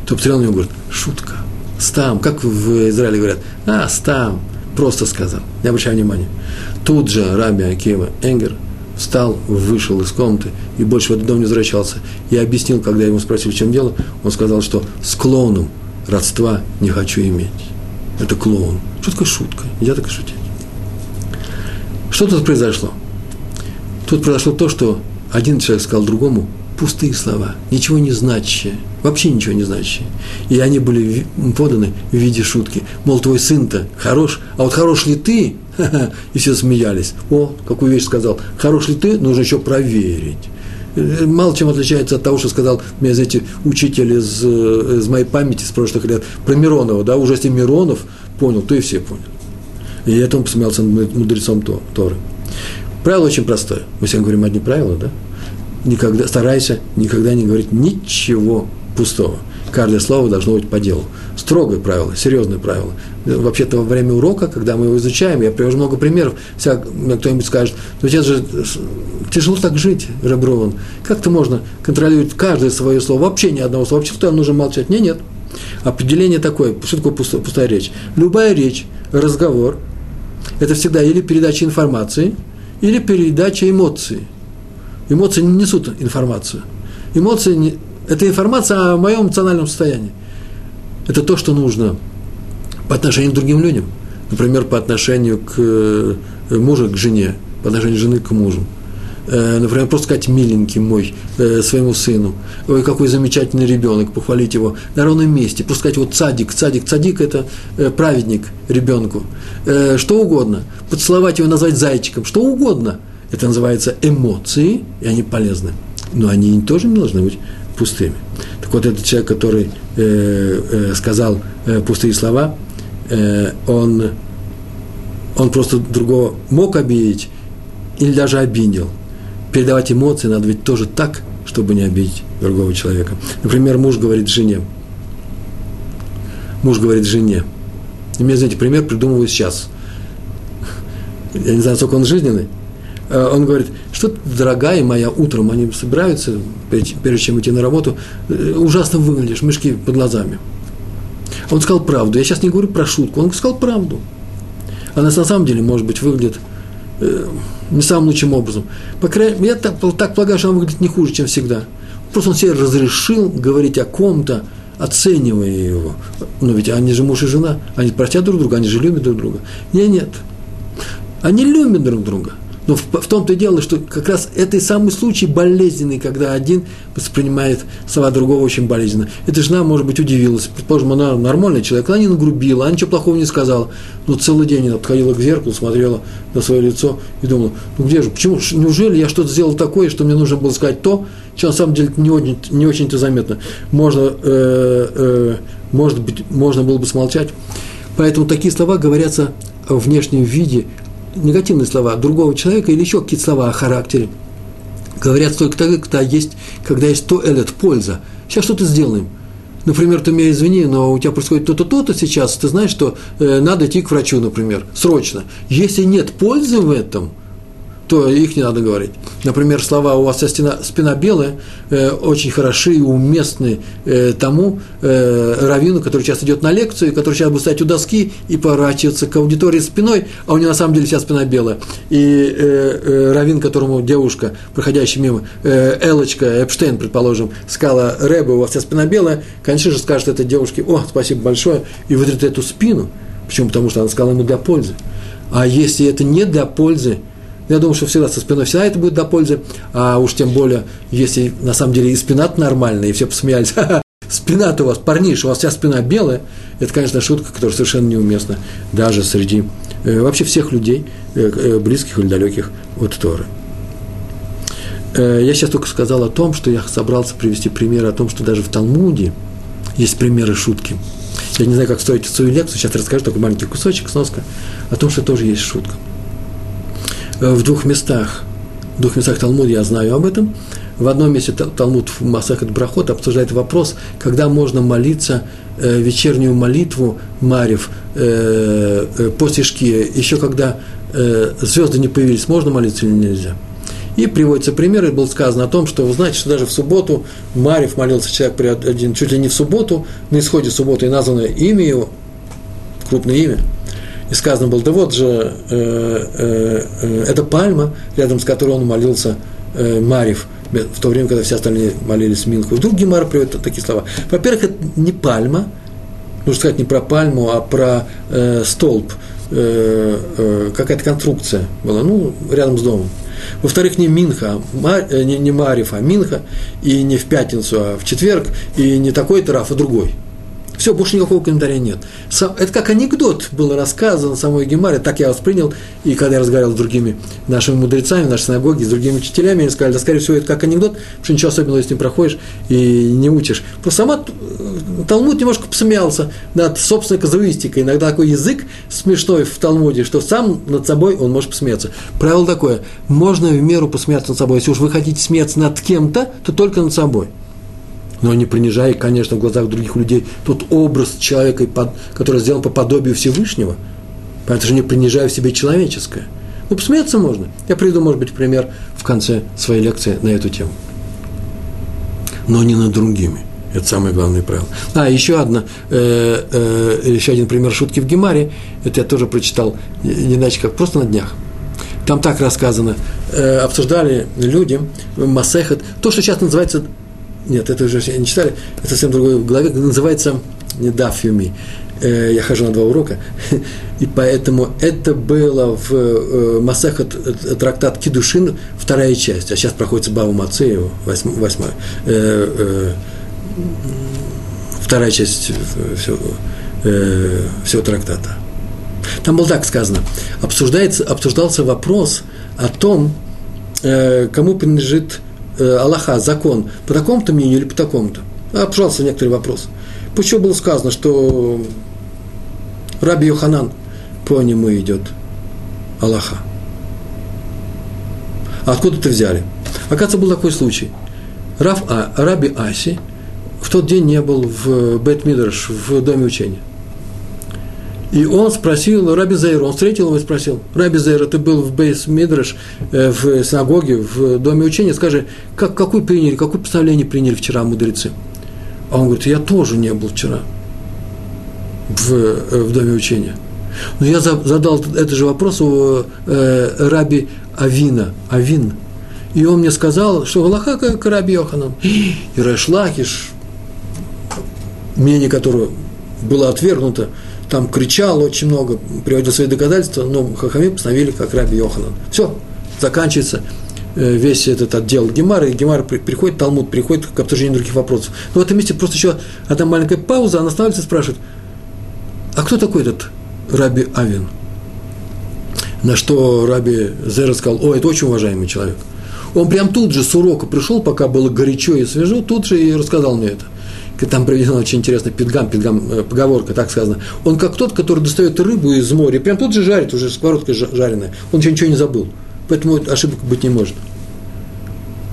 Тот посмотрел на него и говорит, шутка. Стам, как в Израиле говорят, а, стам, просто сказал, не обращай внимания. Тут же Раби Акева Энгер встал, вышел из комнаты и больше в этот дом не возвращался. Я объяснил, когда ему спросили, в чем дело, он сказал, что с клоуном родства не хочу иметь. Это клоун. Что шутка? Я так и шутить. Что тут произошло? Тут произошло то, что один человек сказал другому, пустые слова, ничего не значащие, вообще ничего не значащие. И они были поданы в виде шутки. Мол, твой сын-то хорош, а вот хорош ли ты? И все смеялись. О, какую вещь сказал. Хорош ли ты? Нужно еще проверить. Э, мало чем отличается от того, что сказал мне, знаете, учитель из, э, из моей памяти с прошлых лет про Миронова, да, уже если Миронов понял, то и все поняли. И это он посмеялся мудрецом Торы. Правило очень простое. Мы сегодня говорим одни правила, да? никогда, старайся никогда не говорить ничего пустого. Каждое слово должно быть по делу. Строгое правило, серьезное правило. Вообще-то во время урока, когда мы его изучаем, я привожу много примеров, вся, кто-нибудь скажет, ну сейчас же тяжело так жить, Реброван. Как-то можно контролировать каждое свое слово, вообще ни одного слова, вообще кто нужно молчать? Не, нет. Определение такое, что такое пустая, пустая речь? Любая речь, разговор, это всегда или передача информации, или передача эмоций – Эмоции не несут информацию. Эмоции не, – это информация о моем эмоциональном состоянии. Это то, что нужно по отношению к другим людям. Например, по отношению к э, мужу к жене, по отношению жены к мужу. Э, например, просто сказать «миленький мой» э, своему сыну. Ой, какой замечательный ребенок, похвалить его на ровном месте. Просто сказать вот «цадик», «цадик», «цадик» – это праведник ребенку. Что угодно. Поцеловать его, назвать зайчиком, что угодно – это называется эмоции, и они полезны. Но они тоже не должны быть пустыми. Так вот, этот человек, который э, э, сказал э, пустые слова, э, он, он просто другого мог обидеть или даже обидел. Передавать эмоции надо ведь тоже так, чтобы не обидеть другого человека. Например, муж говорит жене. Муж говорит жене. И мне, знаете, пример придумываю сейчас. Я не знаю, сколько он жизненный, Э, он говорит, что дорогая моя, утром они собираются, прежде чем идти на работу, э, ужасно выглядишь, мешки под глазами. Он сказал правду. Я сейчас не говорю про шутку, он сказал правду. Она на самом деле, может быть, выглядит э, не самым лучшим образом. По крайней мере, я так, так полагаю, что она выглядит не хуже, чем всегда. Просто он себе разрешил говорить о ком-то, оценивая его. Но ведь они же муж и жена, они простят друг друга, они же любят друг друга. Нет, нет. Они любят друг друга. Но в, в том-то и дело, что как раз это и самый случай болезненный, когда один воспринимает слова другого очень болезненно. Эта жена, может быть, удивилась. Предположим, она нормальный человек, она не нагрубила, она ничего плохого не сказала. Но целый день она подходила к зеркалу, смотрела на свое лицо и думала, ну где же, почему, неужели я что-то сделал такое, что мне нужно было сказать то, что на самом деле не очень, не очень-то заметно. Можно, э, э, может быть, можно было бы смолчать. Поэтому такие слова говорятся в внешнем виде, негативные слова другого человека или еще какие-то слова о характере, говорят только тогда, когда есть, когда есть то элет, польза. Сейчас что-то сделаем. например, ты меня извини, но у тебя происходит то-то, то-то сейчас, ты знаешь, что э, надо идти к врачу, например, срочно. Если нет пользы в этом – то их не надо говорить. Например, слова «у вас стена, спина белая» э, очень хороши и уместны э, тому э, раввину, который сейчас идет на лекцию, который сейчас будет стоять у доски и поворачиваться к аудитории спиной, а у него на самом деле вся спина белая. И э, э, раввин, которому девушка, проходящая мимо, э, Элочка Эпштейн, предположим, сказала «Рэбе, у вас вся спина белая», конечно же скажет этой девушке «О, спасибо большое», и вытрет эту спину. Почему? Потому что она сказала ему для пользы. А если это не для пользы, я думаю, что всегда со спиной всегда это будет до пользы, а уж тем более, если на самом деле и спина нормальная, и все посмеялись, спина-то у вас, парниш, у вас вся спина белая, это, конечно, шутка, которая совершенно неуместна даже среди э, вообще всех людей, э, э, близких или далеких от Торы. Э, я сейчас только сказал о том, что я собрался привести примеры о том, что даже в Талмуде есть примеры шутки. Я не знаю, как строить свою лекцию, сейчас расскажу такой маленький кусочек, сноска, о том, что тоже есть шутка. Э, в двух местах, в двух местах Талмуда я знаю об этом. В одном месте Талмуд в Масахат Брахот обсуждает вопрос, когда можно молиться э, вечернюю молитву Марев э, э, после Шкия, еще когда э, звезды не появились, можно молиться или нельзя. И приводится пример, и было сказано о том, что вы знаете, что даже в субботу Марев молился человек один, чуть ли не в субботу, на исходе субботы и названо имя его, крупное имя – и сказано было, да вот же, э, э, э, это пальма, рядом с которой он молился э, Марив, в то время, когда все остальные молились Минху. Вдруг Гемар приводит такие слова. Во-первых, это не пальма, нужно сказать не про пальму, а про э, столб, э, э, какая-то конструкция была, ну, рядом с домом. Во-вторых, не Минха, Мар, э, не, не Мариф, а Минха, и не в пятницу, а в четверг, и не такой-то а другой – все, больше никакого комментария нет. Это как анекдот было рассказано самой Гемаре, так я воспринял, и когда я разговаривал с другими нашими мудрецами, в нашей синагоге, с другими учителями, они сказали, да, скорее всего, это как анекдот, потому что ничего особенного, если не проходишь и не учишь. Просто сама э, Талмуд немножко посмеялся над собственной казуистикой. Иногда такой язык смешной в Талмуде, что сам над собой он может посмеяться. Правило такое, можно в меру посмеяться над собой. Если уж вы хотите смеяться над кем-то, то только над собой но не принижая, конечно, в глазах других людей тот образ человека, который сделан по подобию Всевышнего, поэтому же не принижая в себе человеческое. Ну, посмеяться можно. Я приведу, может быть, пример в конце своей лекции на эту тему. Но не над другими. Это самое главное правило. А, еще, одна, э, э, еще один пример шутки в Гемаре. Это я тоже прочитал, не иначе как просто на днях. Там так рассказано. Э, обсуждали люди Масехет, то, что сейчас называется нет, это уже не читали, это совсем другой в голове, называется не дафюми. Э, я хожу на два урока, и поэтому это было в э, Масахат э, трактат Кидушин, вторая часть, а сейчас проходит Баву Мацееву, восьмая, вторая часть всего, всего трактата. Там было так сказано, обсуждается, обсуждался вопрос о том, кому принадлежит э, Аллаха, закон, по такому-то мнению или по такому-то? А, пожалуйста, некоторый вопрос. Почему было сказано, что Раби Йоханан по нему идет Аллаха? А откуда это взяли? Оказывается, был такой случай. Рав, а, Раби Аси в тот день не был в Бет Мидраш, в доме учения. И он спросил Раби Зейра, он встретил его и спросил, Раби Зейра, ты был в Бейс Мидраш, э, в синагоге, в доме учения, скажи, как, какой приняли, какое представление приняли вчера мудрецы? А он говорит, я тоже не был вчера в, э, в доме учения. Но я задал этот же вопрос у э, Раби Авина, Авин, и он мне сказал, что Галаха как Раби Йоханан. И Решлакиш, мнение которого было отвергнуто, там кричал очень много, приводил свои доказательства, но Хахами постановили, как Раби Йоханан. Все, заканчивается э, весь этот отдел Гемара, и Гемар приходит, Талмуд приходит к обсуждению других вопросов. Но в этом месте просто еще одна маленькая пауза, она останавливается и спрашивает, а кто такой этот Раби Авин? На что Раби Зера сказал, о, это очень уважаемый человек. Он прям тут же с урока пришел, пока было горячо и свежо, тут же и рассказал мне это там приведена очень интересно пидгам, пидгам, э, поговорка, так сказано. Он как тот, который достает рыбу из моря, прям тут же жарит, уже сковородкой жареная. Он еще ничего не забыл. Поэтому ошибок быть не может.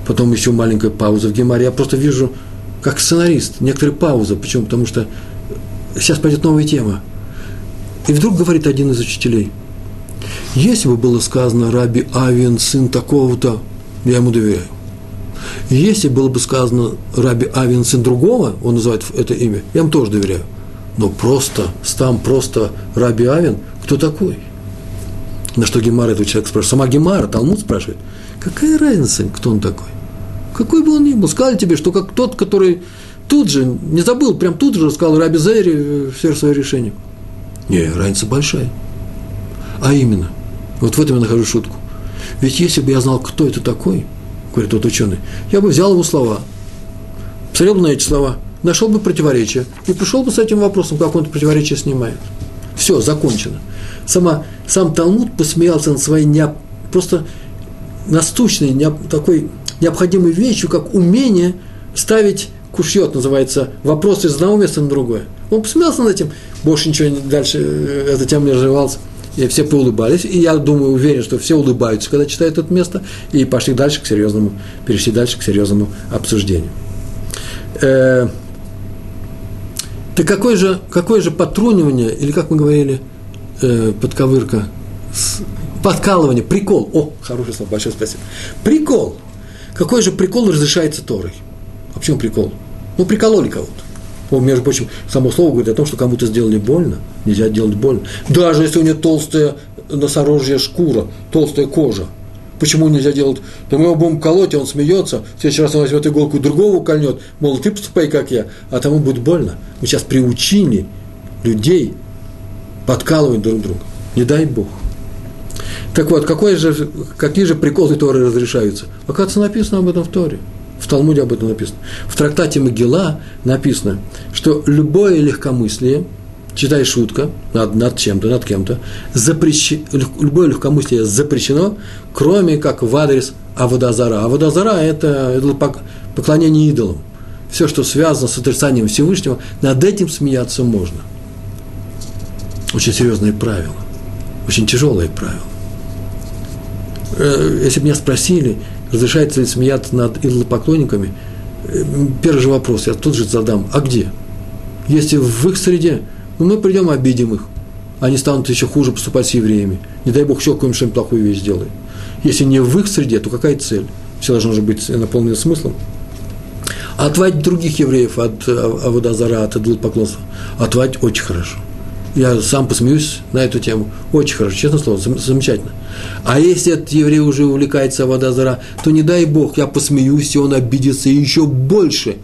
Потом еще маленькая пауза в Гемаре. Я просто вижу как сценарист, некоторые паузы. Почему? Потому что сейчас пойдет новая тема. И вдруг говорит один из учителей, если бы было сказано Раби Авиан, сын такого-то, я ему доверяю. Если было бы сказано Раби Авиан, сын другого, он называет это имя, я ему тоже доверяю. Но просто, там просто Раби Авин, кто такой? На что Гемара этого человека спрашивает. Сама Гемара, Талмуд спрашивает. Какая разница, кто он такой? Какой бы он ни был, сказали тебе, что как тот, который тут же, не забыл, прям тут же рассказал Раби Зайри все свое решение. Не, разница большая. А именно, вот в этом я нахожу шутку. Ведь если бы я знал, кто это такой, говорит тот ученый, я бы взял его слова, посмотрел бы на эти слова, нашел бы противоречие и пришел бы с этим вопросом, как он это противоречие снимает. Все, закончено. Сама, сам Талмуд посмеялся над своей не, просто насущной, не, такой необходимой вещью, как умение ставить кушьет, называется, вопрос из одного места на другое. Он посмеялся над этим, больше ничего не, дальше э, эта тема не развивалась. И все поулыбались, и я думаю, уверен, что все улыбаются, когда читают это место, и пошли дальше к серьезному, перешли дальше к серьезному обсуждению. Э, так какое же, какое же потрунивание, или как мы говорили, э, подковырка, подкалывание, прикол. О, хорошее слово, большое спасибо. Прикол. Какой же прикол разрешается Торой? А почему прикол? Ну, прикололи кого-то. Он, между прочим, само слово говорит о том, что кому-то сделали больно. Нельзя делать больно. Даже если у него толстая носорожья шкура, толстая кожа. Почему нельзя делать? Да мы его будем колоть, а он смеется. В следующий раз он возьмет иголку и другого кольнет. Мол, ты поступай, как я. А тому будет больно. Мы сейчас приучили людей подкалывать друг друга. Не дай Бог. Так вот, какой же, какие же приколы Торы разрешаются? Оказывается, написано об этом в Торе. В Талмуде об этом написано. В трактате Могила написано, что любое легкомыслие, читай шутка над, над чем-то, над кем-то, запрещ... любое легкомыслие запрещено, кроме как в адрес Аводазара. Аводазара – это, поклонение идолам. Все, что связано с отрицанием Всевышнего, над этим смеяться можно. Очень серьезные правила, очень тяжелые правила. Э, если бы меня спросили, разрешается ли смеяться над идолопоклонниками, э, первый же вопрос я тут же задам, а где? Если в их среде, ну мы придем и обидим их, они станут еще хуже поступать с евреями. Не дай Бог, еще какую-нибудь плохую вещь сделает. Если не в их среде, то какая цель? Все должно же быть наполнено смыслом. Отводить других евреев от Аводазара, от идолопоклонства, отводить очень хорошо. Я сам посмеюсь на эту тему. Очень хорошо, честно слово, замечательно. А если этот еврей уже увлекается водозара, то не дай Бог, я посмеюсь, и он обидится и еще больше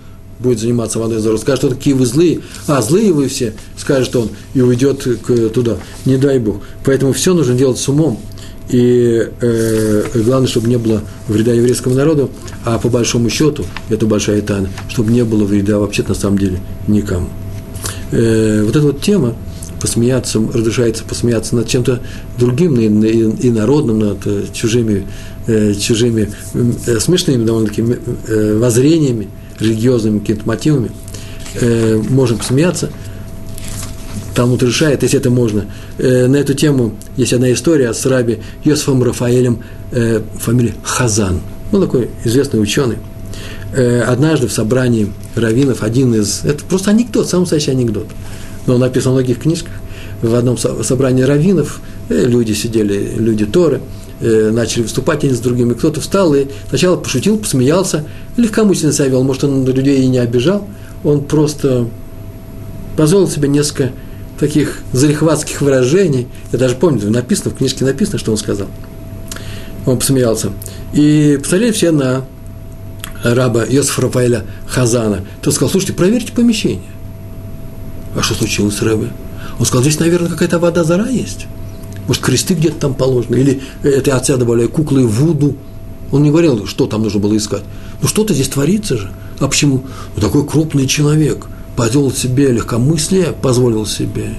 будет заниматься водой зара. Скажет, что такие вы злые. А, злые вы все, скажет он, и уйдет к, туда. Не дай Бог. Поэтому все нужно делать с умом. И э, главное, чтобы не было вреда еврейскому народу, а по большому счету, это большая тайна, чтобы не было вреда вообще на самом деле никому. Э, вот эта вот тема, посмеяться, разрешается посмеяться над чем-то другим, и народным, над э, чужими, э, чужими э, смешными довольно-таки воззрениями, религиозными какими-то мотивами, можем посмеяться. Талмуд решает, если это можно. На эту тему есть одна история с раби Йосифом Рафаэлем, фамилия Хазан. Он такой известный ученый. Однажды в собрании раввинов один из... Это просто анекдот, самый настоящий анекдот – но написано в многих книжках, в одном собрании раввинов, э, люди сидели, люди Торы, э, начали выступать один с другими, кто-то встал и сначала пошутил, посмеялся, легкомысленно себя вел, может, он людей и не обижал, он просто позволил себе несколько таких залихватских выражений, я даже помню, написано, в книжке написано, что он сказал. Он посмеялся. И посмотрели все на раба Йосифа Рафаэля Хазана. Тот сказал, слушайте, проверьте помещение. А что случилось с Рэбе? Он сказал, здесь, наверное, какая-то вода зара есть. Может, кресты где-то там положены. Или это отца добавляю, куклы Вуду. Он не говорил, что там нужно было искать. Ну, что-то здесь творится же. А почему? Ну, такой крупный человек позволил себе легкомыслие, позволил себе.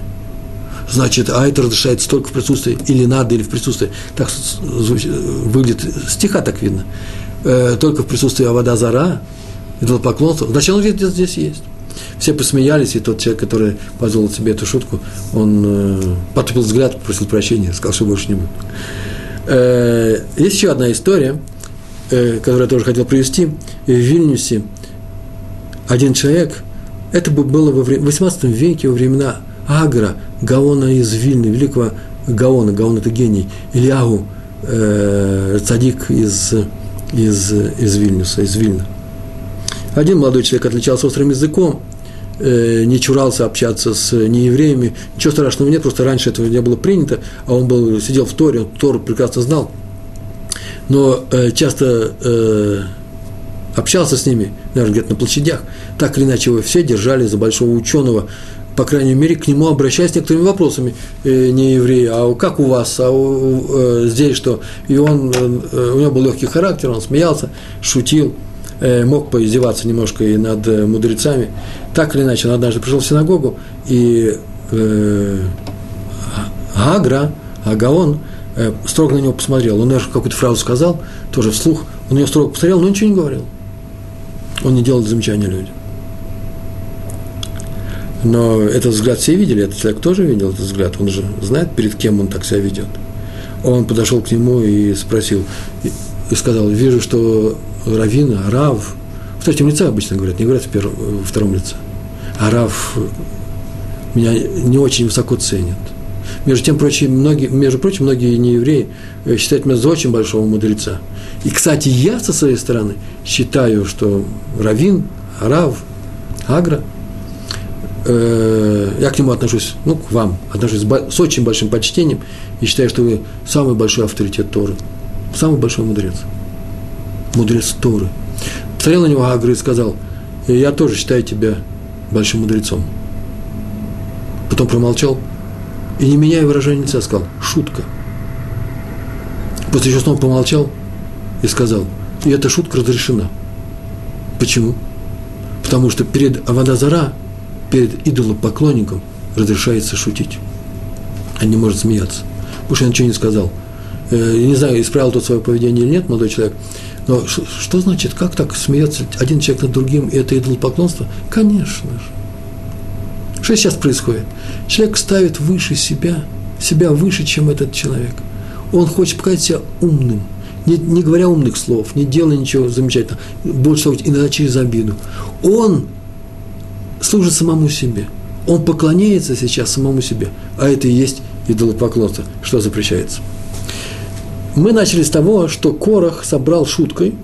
Значит, а это разрешается только в присутствии, или надо, или в присутствии. Так выглядит, стиха так видно. Э, только в присутствии вода зара, поклонство. Значит, он где-то здесь есть. Все посмеялись, и тот человек, который позволил себе эту шутку, он э, потупил взгляд, попросил прощения, сказал, что больше не будет. Э, есть еще одна история, э, которую я тоже хотел привести. В Вильнюсе один человек, это было во время, в 18 веке, во времена Агра, Гаона из Вильны, великого Гаона, Гаон это гений, Ильягу, э, цадик из, из, из Вильнюса, из Вильна. Один молодой человек отличался острым языком, э, не чурался общаться с неевреями, ничего страшного нет, просто раньше этого не было принято, а он был, сидел в Торе, он Тору прекрасно знал, но э, часто э, общался с ними, наверное, где-то на площадях, так или иначе его все держали за большого ученого, по крайней мере, к нему обращаясь с некоторыми вопросами, э, не евреи, а как у вас, а у, э, здесь что? И он, э, у него был легкий характер, он смеялся, шутил, э, мог поиздеваться немножко и над э, мудрецами. Так или иначе, он однажды пришел в синагогу, и э, Агра, Агаон, э, строго на него посмотрел. Он даже какую-то фразу сказал, тоже вслух, он ее строго посмотрел, но ничего не говорил. Он не делал замечания людям. Но этот взгляд все видели, этот человек тоже видел этот взгляд, он же знает, перед кем он так себя ведет. Он подошел к нему и спросил, и сказал, вижу, что Равина, Рав, в третьем лице обычно говорят, не говорят в, первом, в втором лице, а Рав меня не очень высоко ценят. Между тем, прочим, многие, между прочим, многие неевреи э, считают меня за очень большого мудреца. И, кстати, я со своей стороны считаю, что Равин, Рав, Агра – э, я к нему отношусь, ну, к вам, отношусь с, с очень большим почтением и считаю, что вы самый большой авторитет Торы, самый большой мудрец, мудрец Торы. Посмотрел на него Агры и сказал, я тоже считаю тебя большим мудрецом. Потом промолчал и, не меняя выражения лица, сказал, шутка. После еще снова помолчал и сказал, и эта шутка разрешена. Почему? Потому что перед Авадазара перед идолопоклонником разрешается шутить, а не может смеяться. Потому что я ничего не сказал. Э, я не знаю, исправил тот свое поведение или нет, молодой человек. Но что значит, как так смеется один человек над другим, и это идолопоклонство? Конечно же. Что сейчас происходит? Человек ставит выше себя, себя выше, чем этот человек. Он хочет показать себя умным, не, не говоря умных слов, не делая ничего замечательного, больше того, иногда через обиду. Он служит самому себе. Он поклоняется сейчас самому себе, а это и есть идолопоклонство, что запрещается. Мы начали с того, что Корах собрал шуткой,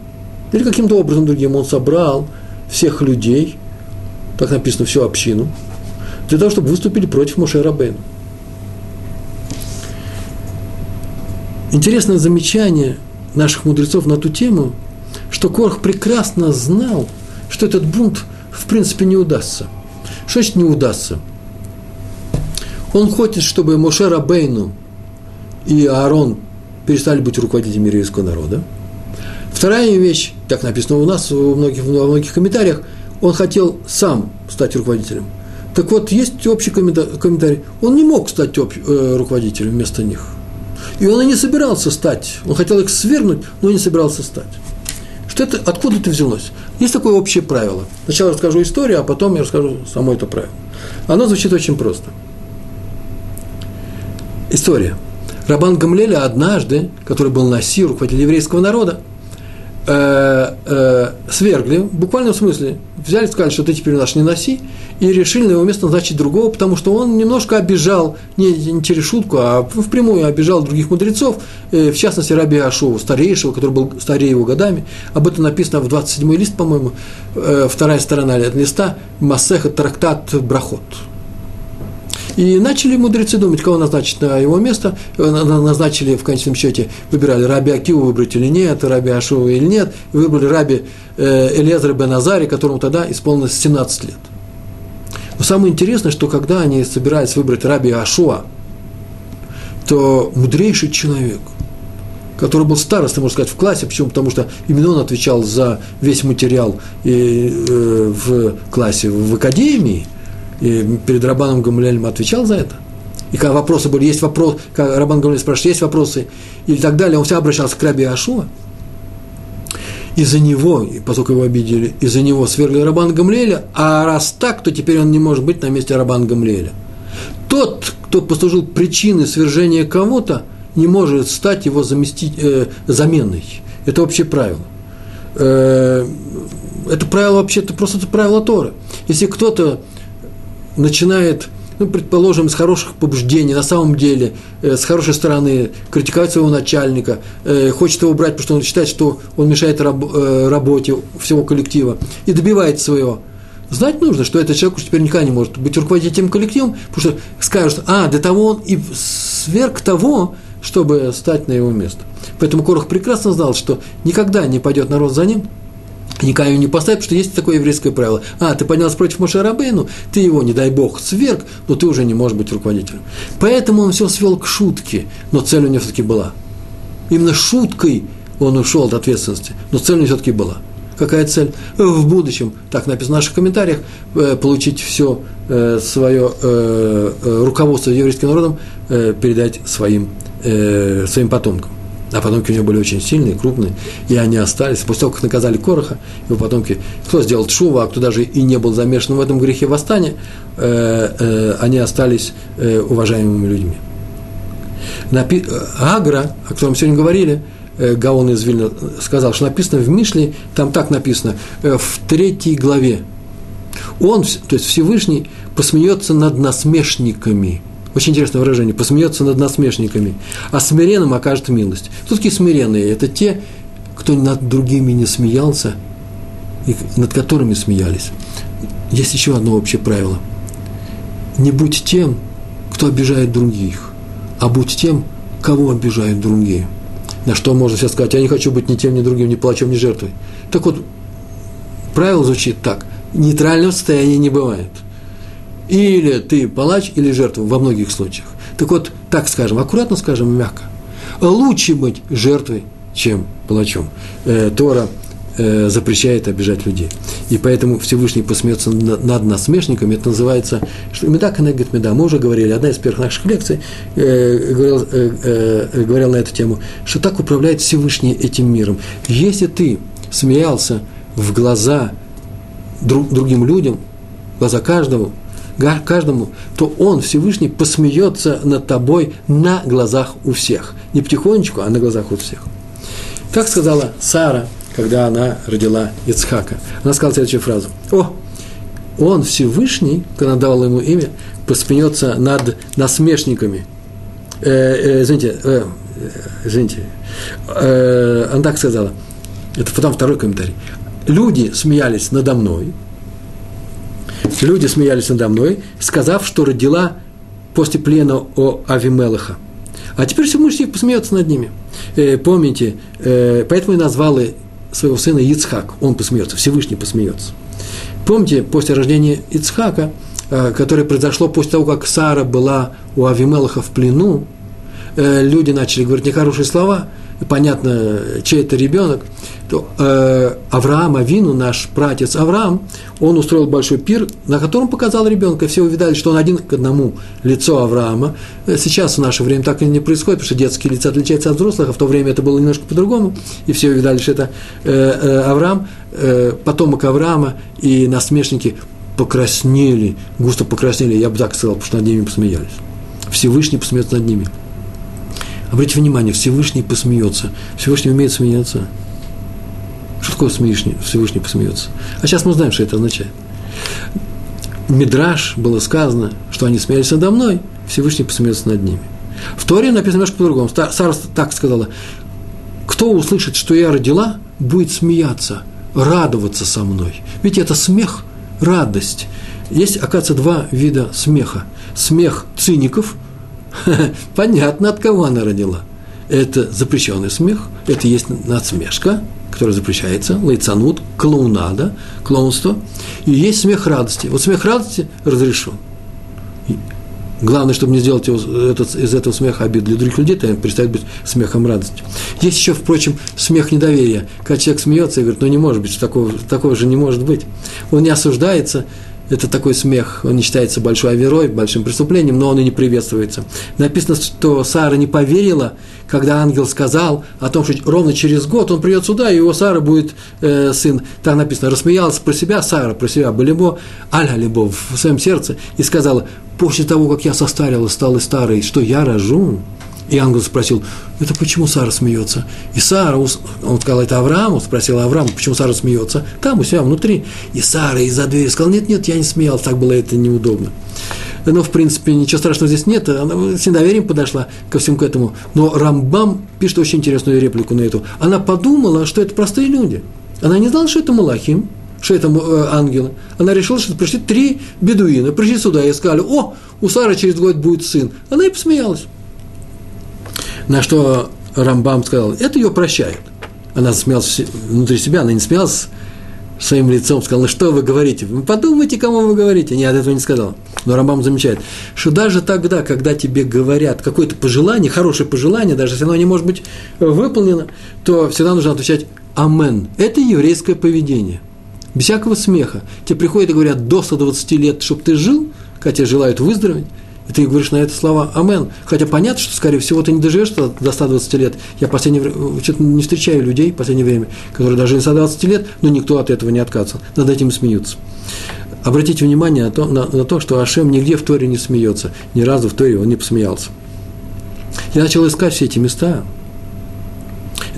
или каким-то образом другим он собрал всех людей, так написано, всю общину, для того, чтобы выступили против Моше Рабейну. Интересное замечание наших мудрецов на ту тему, что Корах прекрасно знал, что этот бунт – в принципе не удастся. Что значит не удастся? Он хочет, чтобы Моше Рабейну и Аарон перестали быть руководителями еврейского народа. Вторая вещь, так написано у нас во многих, во многих комментариях, он хотел сам стать руководителем. Так вот, есть общий комментарий. Он не мог стать об, э, руководителем вместо них. И он и не собирался стать. Он хотел их свергнуть, но не собирался стать. Что это, откуда это взялось? Есть такое общее правило. Сначала расскажу историю, а потом я расскажу само это правило. Оно звучит очень просто. История. Рабан Гамлеля однажды, который был Наси, руководитель еврейского народа, э, э, свергли, в буквальном смысле, взяли, сказали, что ты теперь наш не носи, и решили на его место назначить другого, потому что он немножко обижал, не, не через шутку, а впрямую обижал других мудрецов, э, в частности, Раби Ашову, старейшего, который был старее его годами. Об этом написано в 27-й лист, по-моему, э, вторая сторона листа, Масеха Трактат Брахот. И начали мудрецы думать, кого назначить на его место. Назначили в конечном счете, выбирали Раби Акиву выбрать или нет, Раби Ашува или нет. Выбрали Раби э, Элезра бен Азари, которому тогда исполнилось 17 лет. Но самое интересное, что когда они собирались выбрать Раби Ашуа, то мудрейший человек, который был старостой, можно сказать, в классе, почему? Потому что именно он отвечал за весь материал и, э, в классе, в академии – и перед Рабаном Гамлелем отвечал за это. И когда вопросы были, есть вопрос, когда Рабан Гамлель спрашивает, есть вопросы, и так далее, он всегда обращался к Раби Ашуа. Из-за него, поскольку его обидели, из-за него свергли Рабан Гамлеля, а раз так, то теперь он не может быть на месте Рабан Гамлеля. Тот, кто послужил причиной свержения кого-то, не может стать его заместить, э, заменой. Это общее правило. Э, это правило вообще-то просто это правило Торы. Если кто-то начинает ну, предположим, с хороших побуждений, на самом деле, э, с хорошей стороны, критиковать своего начальника, э, хочет его брать, потому что он считает, что он мешает раб, э, работе всего коллектива, и добивает своего. Знать нужно, что этот человек уж теперь никогда не может быть руководителем коллективом, потому что скажут, а, до того он и сверх того, чтобы стать на его место. Поэтому Корох прекрасно знал, что никогда не пойдет народ за ним, его не поставит, потому что есть такое еврейское правило. А, ты поднялся против Моше Рабейну, ты его, не дай бог, сверг, но ты уже не можешь быть руководителем. Поэтому он все свел к шутке, но цель у него все-таки была. Именно шуткой он ушел от ответственности, но цель у него все-таки была. Какая цель? В будущем, так написано в наших комментариях, э, получить все э, свое э, руководство еврейским народом, передать своим, своим потомкам. А потомки у него были очень сильные, крупные, и они остались. После того, как наказали Короха, его потомки, кто сделал Тшува, а кто даже и не был замешан в этом грехе восстания, э, э, они остались э, уважаемыми людьми. Напи... Агра, о котором сегодня говорили, э, Гаон из Вильна сказал, что написано в Мишле, там так написано, э, в третьей главе. Он, то есть Всевышний, посмеется над насмешниками – очень интересное выражение. Посмеется над насмешниками. А смиренным окажет милость. Кто такие смиренные? Это те, кто над другими не смеялся, и над которыми смеялись. Есть еще одно общее правило. Не будь тем, кто обижает других, а будь тем, кого обижают другие. На что можно сейчас сказать, я не хочу быть ни тем, ни другим, ни плачем, ни жертвой. Так вот, правило звучит так. Нейтрального состояния не бывает – или ты палач, или жертва во многих случаях. Так вот, так скажем, аккуратно скажем, мягко. Лучше быть жертвой, чем палачом. Э, Тора э, запрещает обижать людей. И поэтому Всевышний посмеется над насмешниками. Это называется, что меда коннегет меда. Мы уже говорили, одна из первых наших лекций э, говорил, э, э, говорил на эту тему, что так управляет Всевышний этим миром. Если ты смеялся в глаза друг, другим людям, в глаза каждому, каждому, то он, Всевышний, посмеется над тобой на глазах у всех. Не потихонечку, а на глазах у всех. Так сказала Сара, когда она родила Ицхака. Она сказала следующую фразу. О, он, Всевышний, когда дал ему имя, посмеется над насмешниками. Э, э, извините, э, извините. Э, она так сказала. Это потом второй комментарий. Люди смеялись надо мной, люди смеялись надо мной, сказав, что родила после плена о Авимелаха. А теперь Всевышний посмеется над ними. Э, помните, э, поэтому и назвали своего сына Ицхак. Он посмеется, Всевышний посмеется. Помните, после рождения Ицхака, э, которое произошло после того, как Сара была у Авимелаха в плену, э, люди начали говорить нехорошие слова, понятно, чей это ребенок, то э, Авраам, Авину, наш пратец Авраам, он устроил большой пир, на котором показал ребенка. Все увидали, что он один к одному лицо Авраама. Э, сейчас в наше время так и не происходит, потому что детские лица отличаются от взрослых, а в то время это было немножко по-другому. И все увидали, что это э, э, Авраам, э, потомок Авраама, и насмешники покраснели, густо покраснели, я бы так сказал, потому что над ними посмеялись. Всевышний посмеется над ними. Обратите внимание, Всевышний посмеется. Всевышний умеет смеяться. Что такое Всевышний, Всевышний посмеется? А сейчас мы знаем, что это означает. Мидраш было сказано, что они смеялись надо мной, Всевышний посмеется над ними. В Торе написано немножко по-другому. Сара так сказала, кто услышит, что я родила, будет смеяться, радоваться со мной. Ведь это смех, радость. Есть, оказывается, два вида смеха. Смех циников – Понятно, от кого она родила. Это запрещенный смех, это есть надсмешка, которая запрещается, лайцанут, клоунада, клоунство, и есть смех радости. Вот смех радости разрешен. Главное, чтобы не сделать его, этот, из этого смеха обид для других людей, то перестает быть смехом радости. Есть еще, впрочем, смех недоверия. Когда человек смеется и говорит, ну не может быть, такого, такого же не может быть. Он не осуждается, это такой смех, он не считается большой оверой, большим преступлением, но он и не приветствуется. Написано, что Сара не поверила, когда ангел сказал о том, что ровно через год он придет сюда, и у Сары будет э, сын. Так написано, рассмеялась про себя Сара, про себя Балибо, Альга Либо в своем сердце, и сказала, после того, как я состарилась, стала старой, что я рожу, И ангел спросил, это почему Сара смеется? И Сара, он сказал, это Авраам, он спросил Авраам, почему Сара смеется? Там, у себя внутри. И Сара из-за двери сказал, нет, нет, я не смеялся, так было это неудобно. Но, в принципе, ничего страшного здесь нет, она с недоверием подошла ко всему к этому. Но Рамбам пишет очень интересную реплику на эту. Она подумала, что это простые люди. Она не знала, что это Малахим, что это э, ангелы. Она решила, что пришли три бедуина, пришли сюда и сказали, о, у Сары через год будет сын. Она и посмеялась. На что Рамбам сказал, это ее прощают. Она смеялась внутри себя, она не смеялась своим лицом, сказала, ну что вы говорите? Вы подумайте, кому вы говорите. Нет, этого не сказал. Но Рамбам замечает, что даже тогда, когда тебе говорят какое-то пожелание, хорошее пожелание, даже если оно не может быть выполнено, то всегда нужно отвечать «Амен». Это еврейское поведение. Без всякого смеха. Тебе приходят и говорят до 120 лет, чтобы ты жил, хотя желают выздороветь, и ты говоришь на это слова «Амен». Хотя понятно, что, скорее всего, ты не доживешь до 120 лет. Я в последнее время что-то не встречаю людей в последнее время, которые дожили 120 лет, но никто от этого не отказывался. Над этим смеются. Обратите внимание на то, на, на то, что Ашем нигде в Торе не смеется. Ни разу в Торе он не посмеялся. Я начал искать все эти места,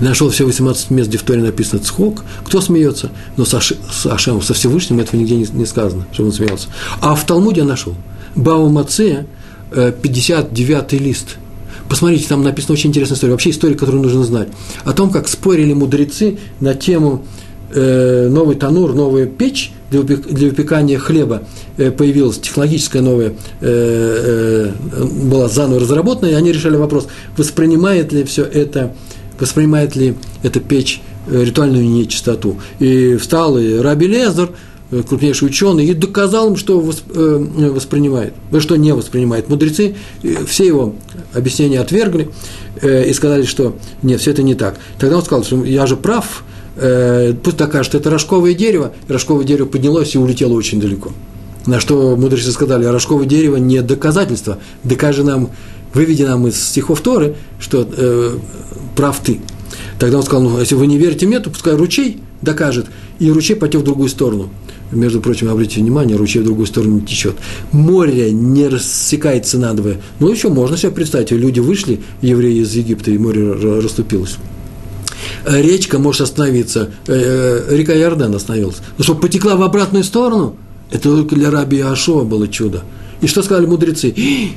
и нашел все 18 мест, где в Торе написано «цхок». Кто смеется? Но с, Аш, с Ашемом, со Всевышним этого нигде не, не сказано, что он смеялся. А в Талмуде я нашел. Бау Мацея – 59 лист. Посмотрите, там написана очень интересная история, вообще история, которую нужно знать. О том, как спорили мудрецы на тему э, новый танур, новая печь для, выпекания хлеба э, появилась, технологическая новая, э, была заново разработана, и они решали вопрос, воспринимает ли все это, воспринимает ли эта печь ритуальную нечистоту. И встал и Раби Лезер, Э, крупнейший ученый, и доказал им, что э, воспринимает, э, что не воспринимает. Мудрецы все его объяснения отвергли и сказали, что нет, все это не так. Тогда он сказал, что я же прав, пусть докажет, это рожковое дерево, рожковое дерево поднялось и улетело очень далеко. На что мудрецы сказали, рожковое дерево не доказательство, докажи нам, выведи нам из стихов Торы, что э, прав ты. Тогда он сказал, ну, если вы не верите мне, то пускай ручей докажет, и ручей потек в другую сторону между прочим, обратите внимание, ручей в другую сторону не течет. Море не рассекается надвое. Ну, еще можно себе представить, люди вышли, евреи из Египта, и море расступилось. Речка может остановиться, э, э, река Иордан остановилась. Но чтобы потекла в обратную сторону, это только для раби Ашова было чудо. И что сказали мудрецы?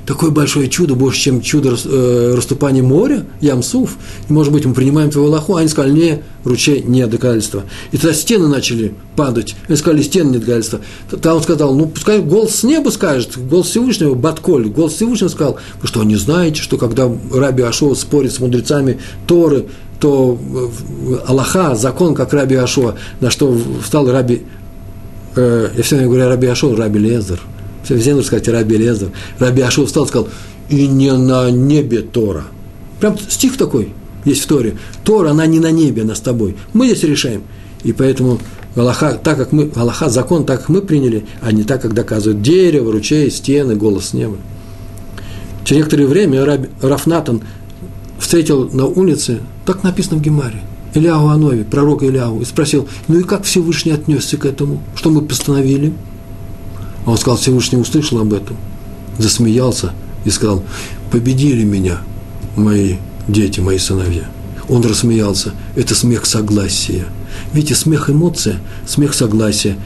Такое большое чудо, больше, чем чудо э, расступания моря, Ямсуф. Может быть, мы принимаем твою лоху. А они сказали, не, ручей не доказательство. И тогда стены начали падать. Они сказали, стены не доказательство. Тогда он сказал, ну, пускай голос с неба скажет, голос Всевышнего, Батколь, голос Всевышнего сказал, вы что, не знаете, что когда Раби Ашова спорит с мудрецами Торы, то э, Аллаха, закон, как Раби Ашова, на что встал Раби, э, я все время говорю Раби Ашова, Раби Лезер – все нужно сказать Раби Лезер. Раби Ашов встал и сказал, и не на небе Тора. Прям стих такой есть в Торе. Тора, она не на небе, она с тобой. Мы здесь решаем. И поэтому Аллаха, так как мы, Аллаха, закон так, как мы приняли, а не так, как доказывают дерево, ручей, стены, голос неба. Через некоторое время Раб, Рафнатан встретил на улице, так написано в Гемаре, Ильяу Анови, пророка Ильяу, и спросил, ну и как Всевышний отнесся к этому? Что мы постановили? А он сказал, Всевышний услышал об этом, засмеялся и сказал, победили меня мои дети, мои сыновья. Он рассмеялся. Это смех согласия. Видите, смех эмоция, смех согласия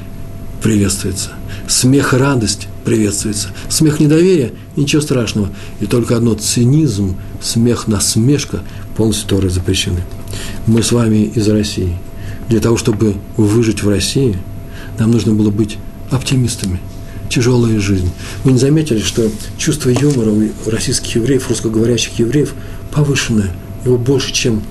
приветствуется. Смех радость приветствуется. Смех недоверия – ничего страшного. И только одно – цинизм, смех, насмешка полностью Торы запрещены. Мы с вами из России. Для того, чтобы выжить в России, нам нужно было быть оптимистами – тяжелая жизнь. Вы не заметили, что чувство юмора у российских евреев, русскоговорящих евреев повышенное, его больше, чем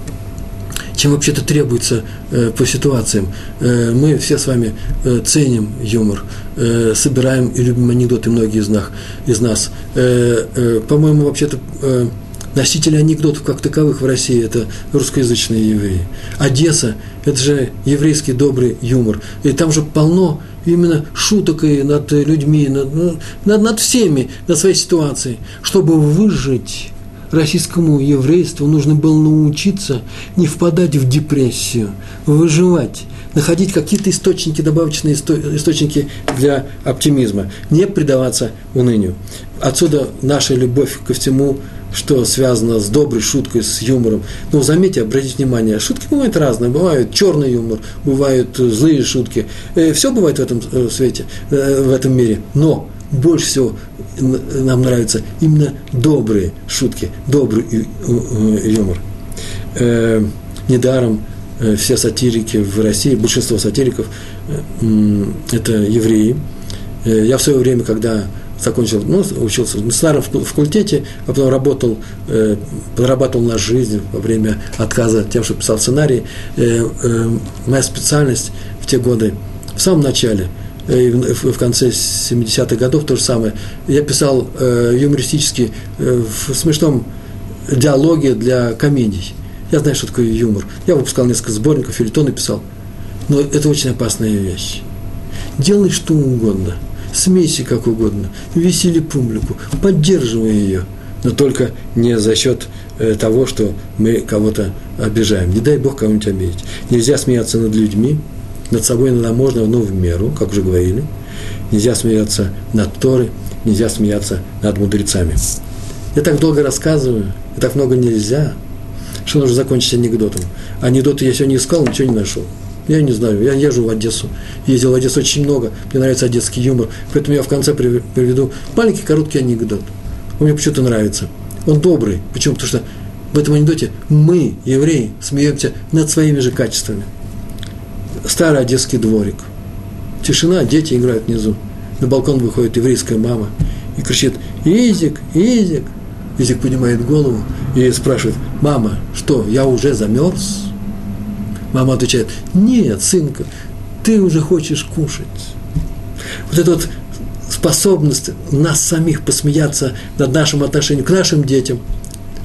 чем вообще-то требуется э, по ситуациям. Э, мы все с вами э, ценим юмор, э, собираем и любим анекдоты многие из нас. Из нас. Э, э, по-моему, вообще-то э, носители анекдотов как таковых в России – это русскоязычные евреи. Одесса – это же еврейский добрый юмор. И там же полно именно шуток и над людьми, над, ну, над, над всеми, над своей ситуацией. Чтобы выжить, российскому еврейству нужно было научиться не впадать в депрессию, выживать, находить какие-то источники, добавочные источники для оптимизма, не предаваться унынию. Отсюда наша любовь ко всему, что связано с доброй шуткой, с юмором. Но заметьте, обратите внимание, шутки бывают разные. Бывают черный юмор, бывают злые шутки. Э, Все бывает в этом э, свете, э, в этом мире. Но больше всего нам нравятся именно добрые шутки, добрый юмор. Недаром все сатирики в России, большинство сатириков – это евреи. Я в свое время, когда закончил, ну, учился на старом факультете, а потом работал, э, подрабатывал на жизнь во время отказа тем, что писал сценарий. Э, э, моя специальность в те годы, в самом начале, э, в, в конце 70-х годов то же самое, я писал э, юмористически э, в смешном диалоге для комедий. Я знаю, что такое юмор. Я выпускал несколько сборников, филитоны писал. Но это очень опасная вещь. Делай что угодно – смейся как угодно, весели публику, поддерживай ее, но только не за счет э, того, что мы кого-то обижаем. Не дай Бог кого-нибудь обидеть. Нельзя смеяться над людьми, над собой иногда можно, но в меру, как уже говорили. Нельзя смеяться над Торой, нельзя смеяться над мудрецами. Я так долго рассказываю, и так много нельзя, что нужно закончить анекдотом. Анекдоты я сегодня искал, ничего не нашел. Я не знаю, я езжу в Одессу. Ездил в Одессу очень много, мне нравится одесский юмор. Поэтому я в конце приведу маленький короткий анекдот. Он мне почему-то нравится. Он добрый. Почему? Потому что в этом анекдоте мы, евреи, смеемся над своими же качествами. Старый одесский дворик. Тишина, дети играют внизу. На балкон выходит еврейская мама и кричит «Изик, Изик!» Изик поднимает голову и спрашивает «Мама, что, я уже замерз?» Мама отвечает, нет, сынка, ты уже хочешь кушать. Вот эта вот способность нас самих посмеяться над нашим отношением к нашим детям,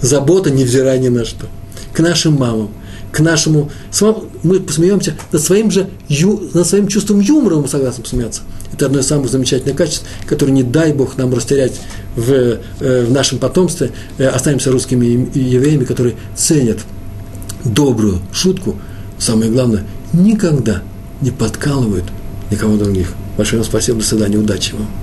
забота, невзирая ни на что, к нашим мамам, к нашему, мы посмеемся над своим же, над своим чувством юмора, мы согласны посмеяться. Это одно из самых замечательных качеств, которые не дай Бог нам растерять в, э, в нашем потомстве. Э, останемся русскими евреями, которые ценят добрую шутку – самое главное, никогда не подкалывают никого других. Большое вам спасибо, до свидания, удачи вам.